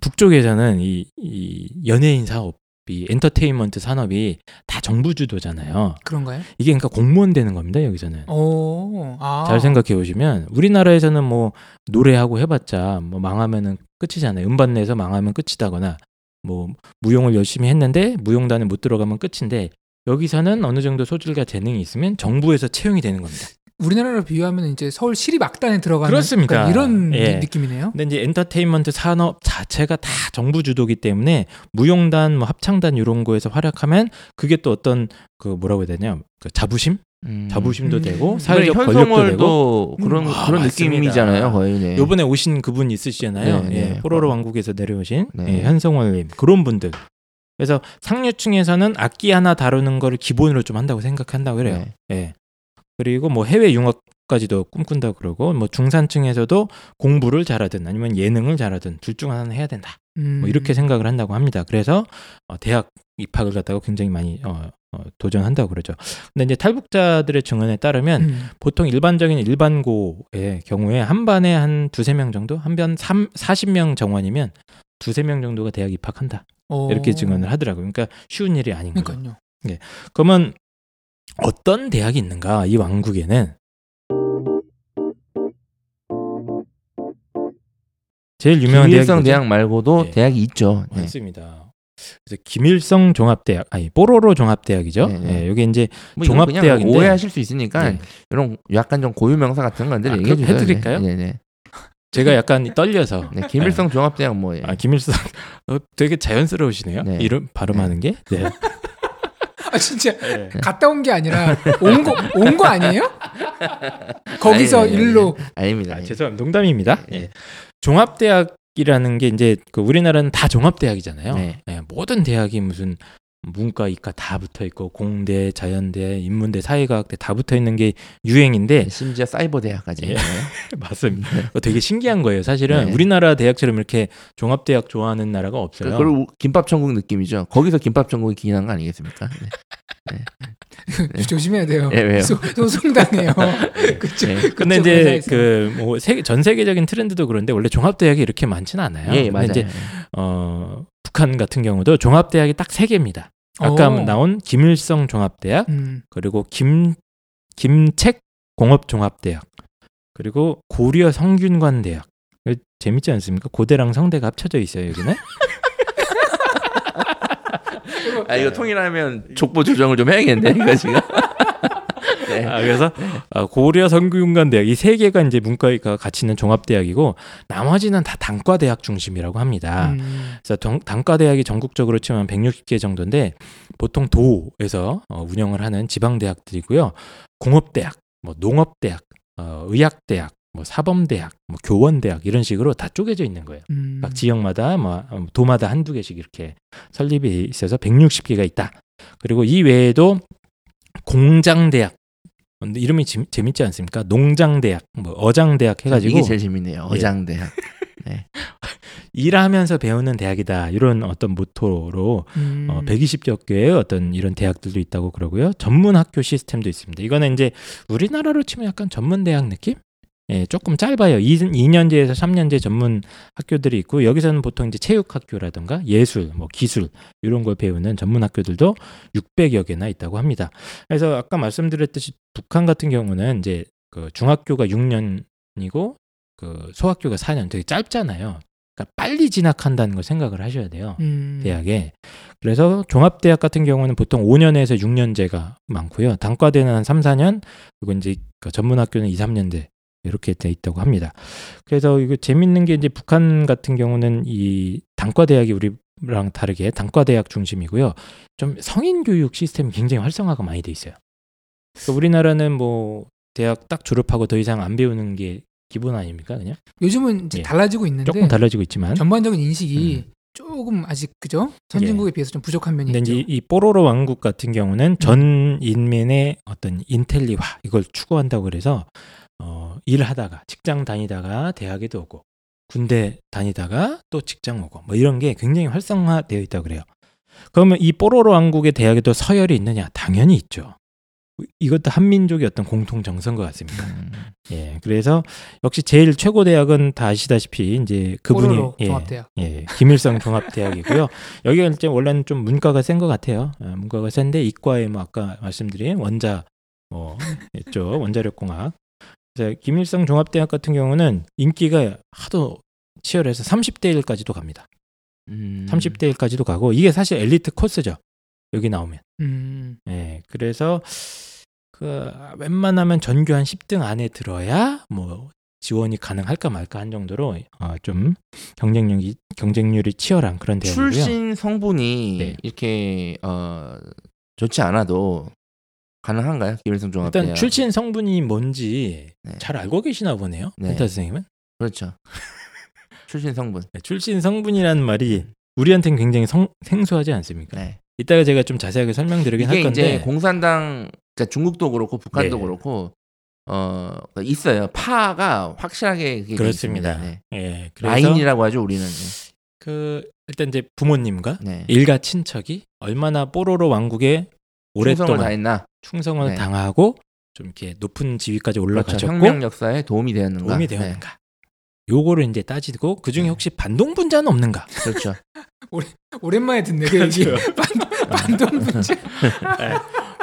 북쪽에서는 이, 이 연예인 사업 이 엔터테인먼트 산업이 다 정부 주도잖아요. 그런가요? 이게 그러니까 공무원 되는 겁니다. 여기서는. 오, 아. 잘 생각해 보시면 우리나라에서는 뭐 노래하고 해봤자 뭐 망하면은 끝이잖아요. 음반 내서 망하면 끝이다거나 뭐 무용을 열심히 했는데 무용단에 못 들어가면 끝인데 여기서는 어느 정도 소질과 재능이 있으면 정부에서 채용이 되는 겁니다. 우리나라로 비유하면 이제 서울 시립악단에 들어가는 그렇습니다. 약간 이런 예. 느낌이네요. 근데 이제 엔터테인먼트 산업 자체가 다 정부 주도기 때문에 무용단, 뭐 합창단 이런 거에서 활약하면 그게 또 어떤 그 뭐라고 해야 되냐 그 자부심, 음. 자부심도 음. 되고 이번에 사회적 권력도 되고. 그런 음. 아, 그런 맞습니다. 느낌이잖아요, 거의. 네. 요번에 오신 그분 있으시잖아요. 네, 네. 예, 뽀로로 왕국에서 내려오신 네. 예, 현성월님 그런 분들. 그래서 상류층에서는 악기 하나 다루는 거를 기본으로 좀 한다고 생각한다고 그래요. 네. 예. 그리고 뭐 해외 융합까지도 꿈꾼다 그러고 뭐 중산층에서도 공부를 잘하든 아니면 예능을 잘하든 둘 중 하나는 해야 된다. 음. 뭐 이렇게 생각을 한다고 합니다. 그래서 어, 대학 입학을 갖다가 굉장히 많이 어, 어, 도전한다고 그러죠. 근데 이제 탈북자들의 증언에 따르면 음. 보통 일반적인 일반고의 경우에 한 반에 한 두세 명 정도, 한반 40명 정원이면 두세 명 정도가 대학 입학한다. 어. 이렇게 증언을 하더라고요. 그러니까 쉬운 일이 아닌 거죠. 그러니까요. 그러면 어떤 대학이 있는가? 이 왕국에는 제일 유명한 뭐죠? 대학 말고도 네. 대학이 있죠. 네. 맞습니다. 그래서 김일성 종합대학, 아니 뽀로로 종합대학이죠. 네, 네. 예, 여기 이제 뭐 종합대학인데 오해하실 수 있으니까 네. 이런 약간 좀 고유 명사 같은 건들 아, 얘기해 주세요. 해드릴까요? 네, 네. [laughs] 제가 약간 떨려서 네, 김일성 종합대학 뭐 예. 아 김일성 [laughs] 어, 되게 자연스러우시네요. 네. 이름 발음하는 게. 네. [laughs] 아 진짜 네. 갔다 온 게 아니라 온 거 온 거 아니에요? 거기서 아니, 아니, 아니. 일로 아닙니다. 아, 죄송합니다. 농담입니다. 네. 예. 종합대학이라는 게 이제 그 우리나라는 다 종합대학이잖아요. 네. 예, 모든 대학이 무슨 문과, 이과 다 붙어 있고 공대, 자연대, 인문대, 사회과학대 다 붙어 있는 게 유행인데 심지어 사이버 대학까지. 예. 네. [laughs] 맞습니다. 어, 되게 신기한 거예요. 사실은 네. 우리나라 대학처럼 이렇게 종합 대학 좋아하는 나라가 없어요. 그걸 김밥 천국 느낌이죠. 거기서 김밥 천국이 기인한 거 아니겠습니까? [laughs] 네. 조심해야 돼요. 예, 왜요? 소, 소송당해요. 그쵸. [laughs] 네. 근데 이제 회사에서. 그뭐 전 세계적인 트렌드도 그런데 원래 종합 대학이 이렇게 많지는 않아요. 예, 근데 맞아요. 이제 어 북한 같은 경우도 종합대학이 딱 세 개입니다. 아까 어. 나온 김일성 종합대학, 음. 그리고 김 김책 공업종합대학, 그리고 고려 성균관대학. 이거 재밌지 않습니까? 고대랑 성대가 합쳐져 있어요 여기는. [laughs] 아 이거 통일하면 족보 조정을 좀 해야겠는데 이거 지금. [laughs] 네. 아, 그래서 아, 고려 성균관 대학 이 세 개가 이제 문과가 같이 있는 종합대학이고 나머지는 다 단과 대학 중심이라고 합니다. 음. 그래서 동- 단과 대학이 전국적으로 치면 160개 정도인데 보통 도에서 어, 운영을 하는 지방 대학들이고요. 공업대학, 뭐 농업대학, 어, 의학대학, 뭐 사범대학, 뭐 교원대학 이런 식으로 다 쪼개져 있는 거예요. 음. 각 지역마다 뭐 어, 도마다 한두 개씩 이렇게 설립이 있어서 160개가 있다. 그리고 이 외에도 공장대학 근데 이름이 지- 재밌지 않습니까? 농장대학, 뭐 어장대학 해가지고 이게 제일 재밌네요. 어장대학. [laughs] 일하면서 배우는 대학이다 이런 어떤 모토로 음. 어, 120여 개의 어떤 이런 대학들도 있다고 그러고요. 전문 학교 시스템도 있습니다. 이거는 이제 우리나라로 치면 약간 전문 대학 느낌? 예, 조금 짧아요. 2, 2년제에서 3년제 전문 학교들이 있고 여기서는 보통 이제 체육 학교라든가 예술, 뭐 기술 이런 걸 배우는 전문 학교들도 600여 개나 있다고 합니다. 그래서 아까 말씀드렸듯이 북한 같은 경우는 이제 그 중학교가 6년이고 그 소학교가 4년 되게 짧잖아요. 그러니까 빨리 진학한다는 걸 생각을 하셔야 돼요. 음. 대학에. 그래서 종합대학 같은 경우는 보통 5년에서 6년제가 많고요. 단과대는 한 3, 4년, 그리고 이제 그 전문학교는 2, 3년제 이렇게 돼 있다고 합니다. 그래서 이거 재밌는 게 이제 북한 같은 경우는 이 단과 대학이 우리랑 다르게 단과 대학 중심이고요. 좀 성인 교육 시스템이 굉장히 활성화가 많이 돼 있어요. 그러니까 우리나라는 뭐 대학 딱 졸업하고 더 이상 안 배우는 게 기본 아닙니까, 그냥? 요즘은 이제 예. 달라지고 있는데 조금 달라지고 있지만. 전반적인 인식이 조금 아직 그죠? 선진국에 비해서 좀 부족한 면이 근데 있죠. 이제 이 뽀로로 왕국 같은 경우는 전 인민의 어떤 인텔리화 이걸 추구한다고 그래서 어, 일하다가 직장 다니다가 대학에도 오고 군대 다니다가 또 직장 오고 뭐 이런 게 굉장히 활성화되어 있다고 그래요. 그러면 이 뽀로로 왕국의 대학에도 서열이 있느냐? 당연히 있죠. 이것도 한민족의 어떤 공통 정서인 것 같습니다. 음. 예, 그래서 역시 제일 최고 대학은 다 아시다시피 이제 그분이 예, 종합대학. 예, 김일성 종합대학이고요. 여기가 이제 원래는 좀 문과가 센 것 같아요. 어, 문과가 센데 이과에 뭐 아까 말씀드린 원자 뭐 있죠, 원자력공학. 그래서 김일성 종합대학 같은 경우는 인기가 하도 치열해서 30대 1까지도 갑니다. 음. 30대 1까지도 가고 이게 사실 엘리트 코스죠. 여기 나오면. 음. 예, 그래서 그 웬만하면 전교 한 10등 안에 들어야 뭐 지원이 가능할까 말까 한 정도로 어, 좀 경쟁력이 경쟁률이 치열한 그런 대학이고요. 출신 성분이 네. 이렇게 어 좋지 않아도 가능한가요? 김일성 종합대학. 일단 출신 성분이 뭔지 네. 잘 알고 계시나 보네요. 네. 펜타 선생님은 그렇죠. [laughs] 출신 성분. 네, 출신 성분이라는 말이 우리한테는 굉장히 성, 생소하지 않습니까? 네. 이따가 제가 좀 자세하게 설명드리긴 할 건데 이제 공산당 그러니까 중국도 그렇고 북한도 네. 그렇고 어 있어요. 파가 확실하게 그렇습니다. 네. 예, 라인이라고 하죠 우리는. 네. 그 일단 이제 부모님과 네. 일가 친척이 얼마나 뽀로로 왕국에 오랫동안? 충성을 네. 당하고 좀 이렇게 높은 지위까지 그렇죠. 올라가셨고 혁명 역사에 도움이 되었는가? 도움이 네. 되었는가? 요거를 이제 따지고 그 중에 네. 혹시 반동 분자는 없는가? 그렇죠. [laughs] 오랜만에 듣네 그 얘기. 그렇죠. [laughs] 반, 반동 문제.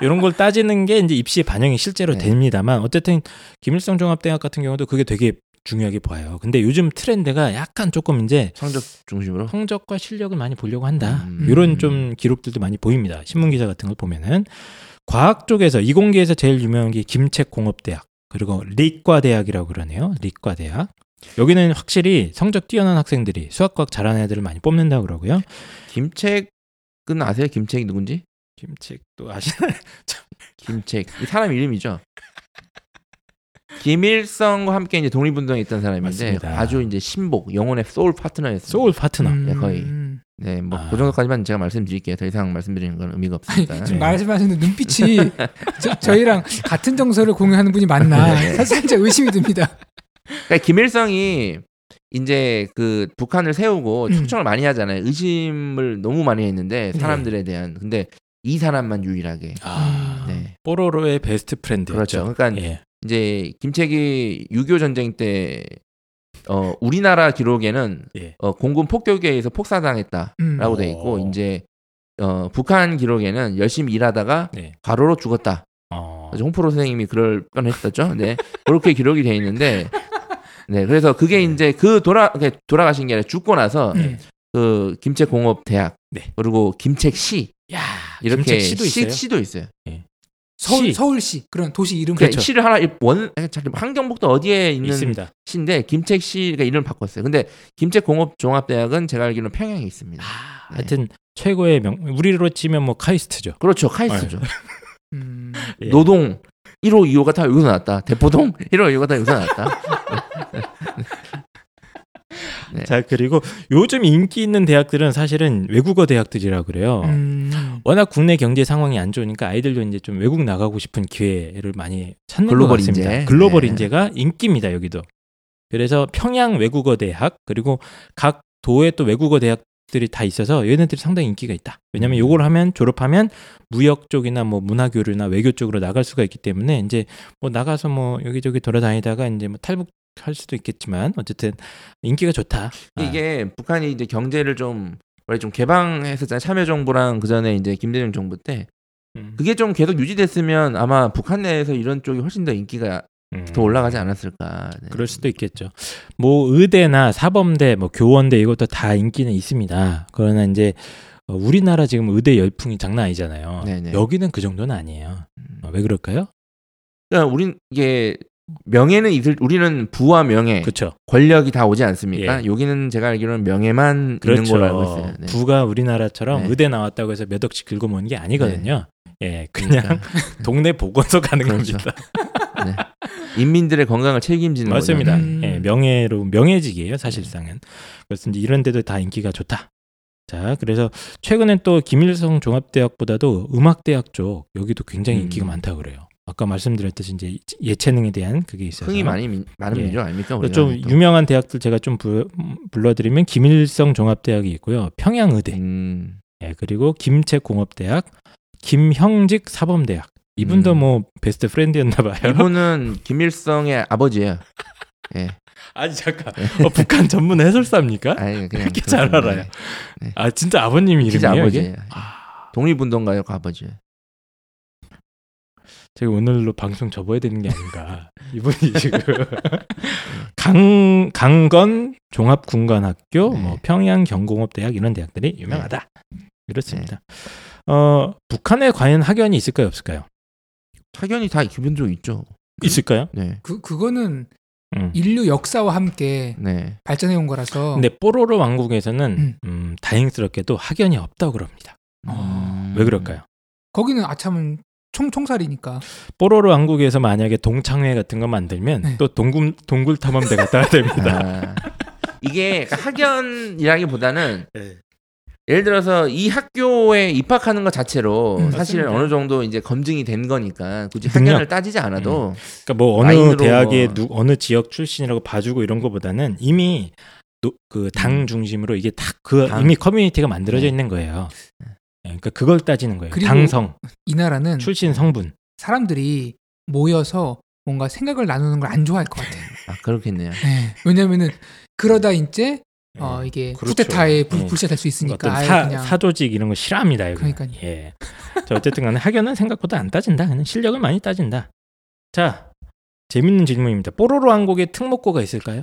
이런 걸 따지는 게 이제 입시에 반영이 실제로 네. 됩니다만 어쨌든 김일성 종합대학 같은 경우도 그게 되게 중요하게 봐요. 근데 요즘 트렌드가 약간 조금 이제 성적 중심으로. 성적과 실력을 많이 보려고 한다. 음. 이런 좀 기록들도 많이 보입니다. 신문 기사 같은 걸 보면은 과학 쪽에서 이공계에서 제일 유명한 게 김책 공업대학 그리고 리과대학이라고 그러네요. 리과대학. 여기는 확실히 성적 뛰어난 학생들이 수학과학 잘하는 애들을 많이 뽑는다고 그러고요. 김책은 아세요? 김책이 누군지? 김책도 아시나요? [laughs] 김책. 이 사람 이름이죠. 김일성과 함께 이제 독립운동에 있던 사람인데 맞습니다. 아주 이제 심복 영혼의 soul partner였어요. soul partner. 네, 거의. 음. 네, 뭐 아. 그 정도까지만 제가 말씀드릴게요. 더 이상 말씀드리는 건 의미가 아니, 없습니다. 지금 네. 말씀하시는 눈빛이 [laughs] 저, 저희랑 같은 정서를 공유하는 분이 맞나 네. [laughs] 사실 살짝 의심이 듭니다. 그러니까 김일성이 이제 그 북한을 세우고 음. 초청을 많이 하잖아요. 의심을 너무 많이 했는데 네. 사람들에 대한. 근데 이 사람만 유일하게. 아, 네. 뽀로로의 best friend. 그렇죠. 그러니까 예. 이제 김책이 6.25 전쟁 때 어 우리나라 기록에는 예. 어 공군 폭격에 의해서 폭사당했다라고 음. 돼 있고 오. 이제 어 북한 기록에는 열심히 일하다가 네. 과로로 죽었다. 어. 홍프로 선생님이 그럴 뻔했었죠. 네. 그렇게 기록이 돼 있는데 네. 그래서 그게 이제 그 돌아 돌아가신 게 아니라 죽고 나서 음. 그 김책공업대학 네. 그리고 김책시 야, 이렇게 김책 시도 있어요. 시, 도 있어요. 서울 시. 서울시 그런 도시 이름 그러니까 그렇죠. 시를 하나 원 함경북도 어디에 있는 있습니다. 시인데 김책 시가 이름을 바꿨어요. 근데 김책 공업 종합대학은 제가 알기로는 평양에 있습니다. 아, 네. 하여튼 최고의 명 우리로 치면 뭐 카이스트죠. 그렇죠. 카이스트죠. [laughs] 음. 예. 노동 1호 2호가 다 여기서 나왔다. 대포동 [laughs] 1호 2호가 다 여기서 나왔다. [laughs] 네. 자 그리고 요즘 인기 있는 대학들은 사실은 외국어 대학들이라 그래요. 음. 워낙 국내 경제 상황이 안 좋으니까 아이들도 이제 좀 외국 나가고 싶은 기회를 많이 찾는 글로벌 것 같습니다. 인재. 글로벌 네. 인재가 인기입니다 여기도. 그래서 평양 외국어 대학 그리고 각 도에 또 외국어 대학 들이 다 있어서 얘네들이 상당히 인기가 있다. 왜냐하면 요걸 하면 졸업하면 무역 쪽이나 뭐 문화 교류나 외교 쪽으로 나갈 수가 있기 때문에 이제 뭐 나가서 뭐 여기저기 돌아다니다가 이제 뭐 탈북 할 수도 있겠지만 어쨌든 인기가 좋다. 아, 이게 북한이 이제 경제를 좀 원래 좀 개방했었잖아요. 참여정부랑 그 전에 이제 김대중 정부 때 음. 그게 좀 계속 유지됐으면 아마 북한 내에서 이런 쪽이 훨씬 더 인기가 음. 더 올라가지 않았을까. 네. 그럴 수도 있겠죠. 뭐 의대나 사범대, 뭐 교원대 이것도 다 인기는 있습니다. 그러나 이제 어, 우리나라 지금 의대 열풍이 장난 아니잖아요. 네네. 여기는 그 정도는 아니에요. 음. 어, 왜 그럴까요? 그러니까 우린 이게 명예는 있을 우리는 부와 명예, 그렇죠. 권력이 다 오지 않습니까? 예. 여기는 제가 알기로는 명예만 있는 걸로 알고 있어요. 네. 부가 우리나라처럼 네. 의대 나왔다고 해서 몇 억씩 긁어 모는 게 아니거든요. 예, 그냥 그러니까, [laughs] 동네 보건소 가는 그렇죠. 겁니다. 네. 인민들의 건강을 책임지는 맞습니다. 음. 예, 명예로 명예직이에요, 사실상은. 그래서 이제 이런 데도 다 인기가 좋다. 자, 그래서 최근엔 또 김일성 종합대학보다도 음악대학 쪽 여기도 굉장히 음. 인기가 많다고 그래요. 아까 말씀드렸듯이 이제 예체능에 대한 그게 있어서 흥이 많이 민- 많은 예. 민족 아닙니까? 그래서 좀 또. 유명한 대학들 제가 좀 부- 불러드리면 김일성 종합대학이 있고요, 평양의대, 음, 예, 그리고 김책공업대학, 김형직 사범대학. 이분도 음. 뭐 베스트 프렌드였나 봐요. 이분은 김일성의 아버지예요. 예. [laughs] 아니 잠깐, 어, 북한 전문 해설사입니까? 아니 그냥 이렇게 잘. 알아요. 네. 아 진짜 아버님 이름이에요 진짜 아버지예요. 예. 독립운동가요, 그 아버지. 제가 오늘로 방송 접어야 되는 게 아닌가. [laughs] 이분이 지금 [laughs] 강 강건 종합군관학교, 네. 뭐 평양 경공업대학 이런 대학들이 유명하다. 이렇습니다. 어 북한에 과연 학연이 있을까요, 없을까요? 학연이 다 기본적으로 있죠. 있을까요? 네. 그 그거는 음. 인류 역사와 함께 네. 발전해 온 거라서 근데 뽀로로 왕국에서는 음. 음, 다행스럽게도 학연이 없다고 그럽니다. 음. 왜 그럴까요? 거기는 아참은 총 총살이니까 뽀로로 왕국에서 만약에 동창회 같은 거 만들면 네. 또 동굴 동굴 탐험대 갔다 와야 됩니다. [laughs] 아, 이게 학연이라기보다는 네. 예를 들어서 이 학교에 입학하는 것 자체로 음, 사실 맞습니다. 어느 정도 이제 검증이 된 거니까 굳이. 학연을 따지지 않아도 그러니까 뭐 어느 대학의 뭐- 누, 어느 지역 출신이라고 봐주고 이런 거보다는 이미 그당 음. 중심으로 이게 다그 당. 이미 커뮤니티가 만들어져 네. 있는 거예요. 예, 그러니까 그걸 따지는 거예요. 그리고 당성, 이 나라는 출신 성분. 사람들이 모여서 뭔가 생각을 나누는 걸 안 좋아할 것 같아요. 아, 그렇겠네요. 네. 왜냐면은 그러다 이제 어 예. 이게 그렇죠. 쿠데타에 불, 예. 불시될 수 있으니까 어떤 사, 그냥 사조직 이런 거 싫어합니다. 여기. 그러니까요. 예. 자, 어쨌든 간에 학연은 생각보다 안 따진다. 그냥 실력을 많이 따진다. 자, 재밌는 질문입니다. 뽀로로 왕국에 특목고가 있을까요?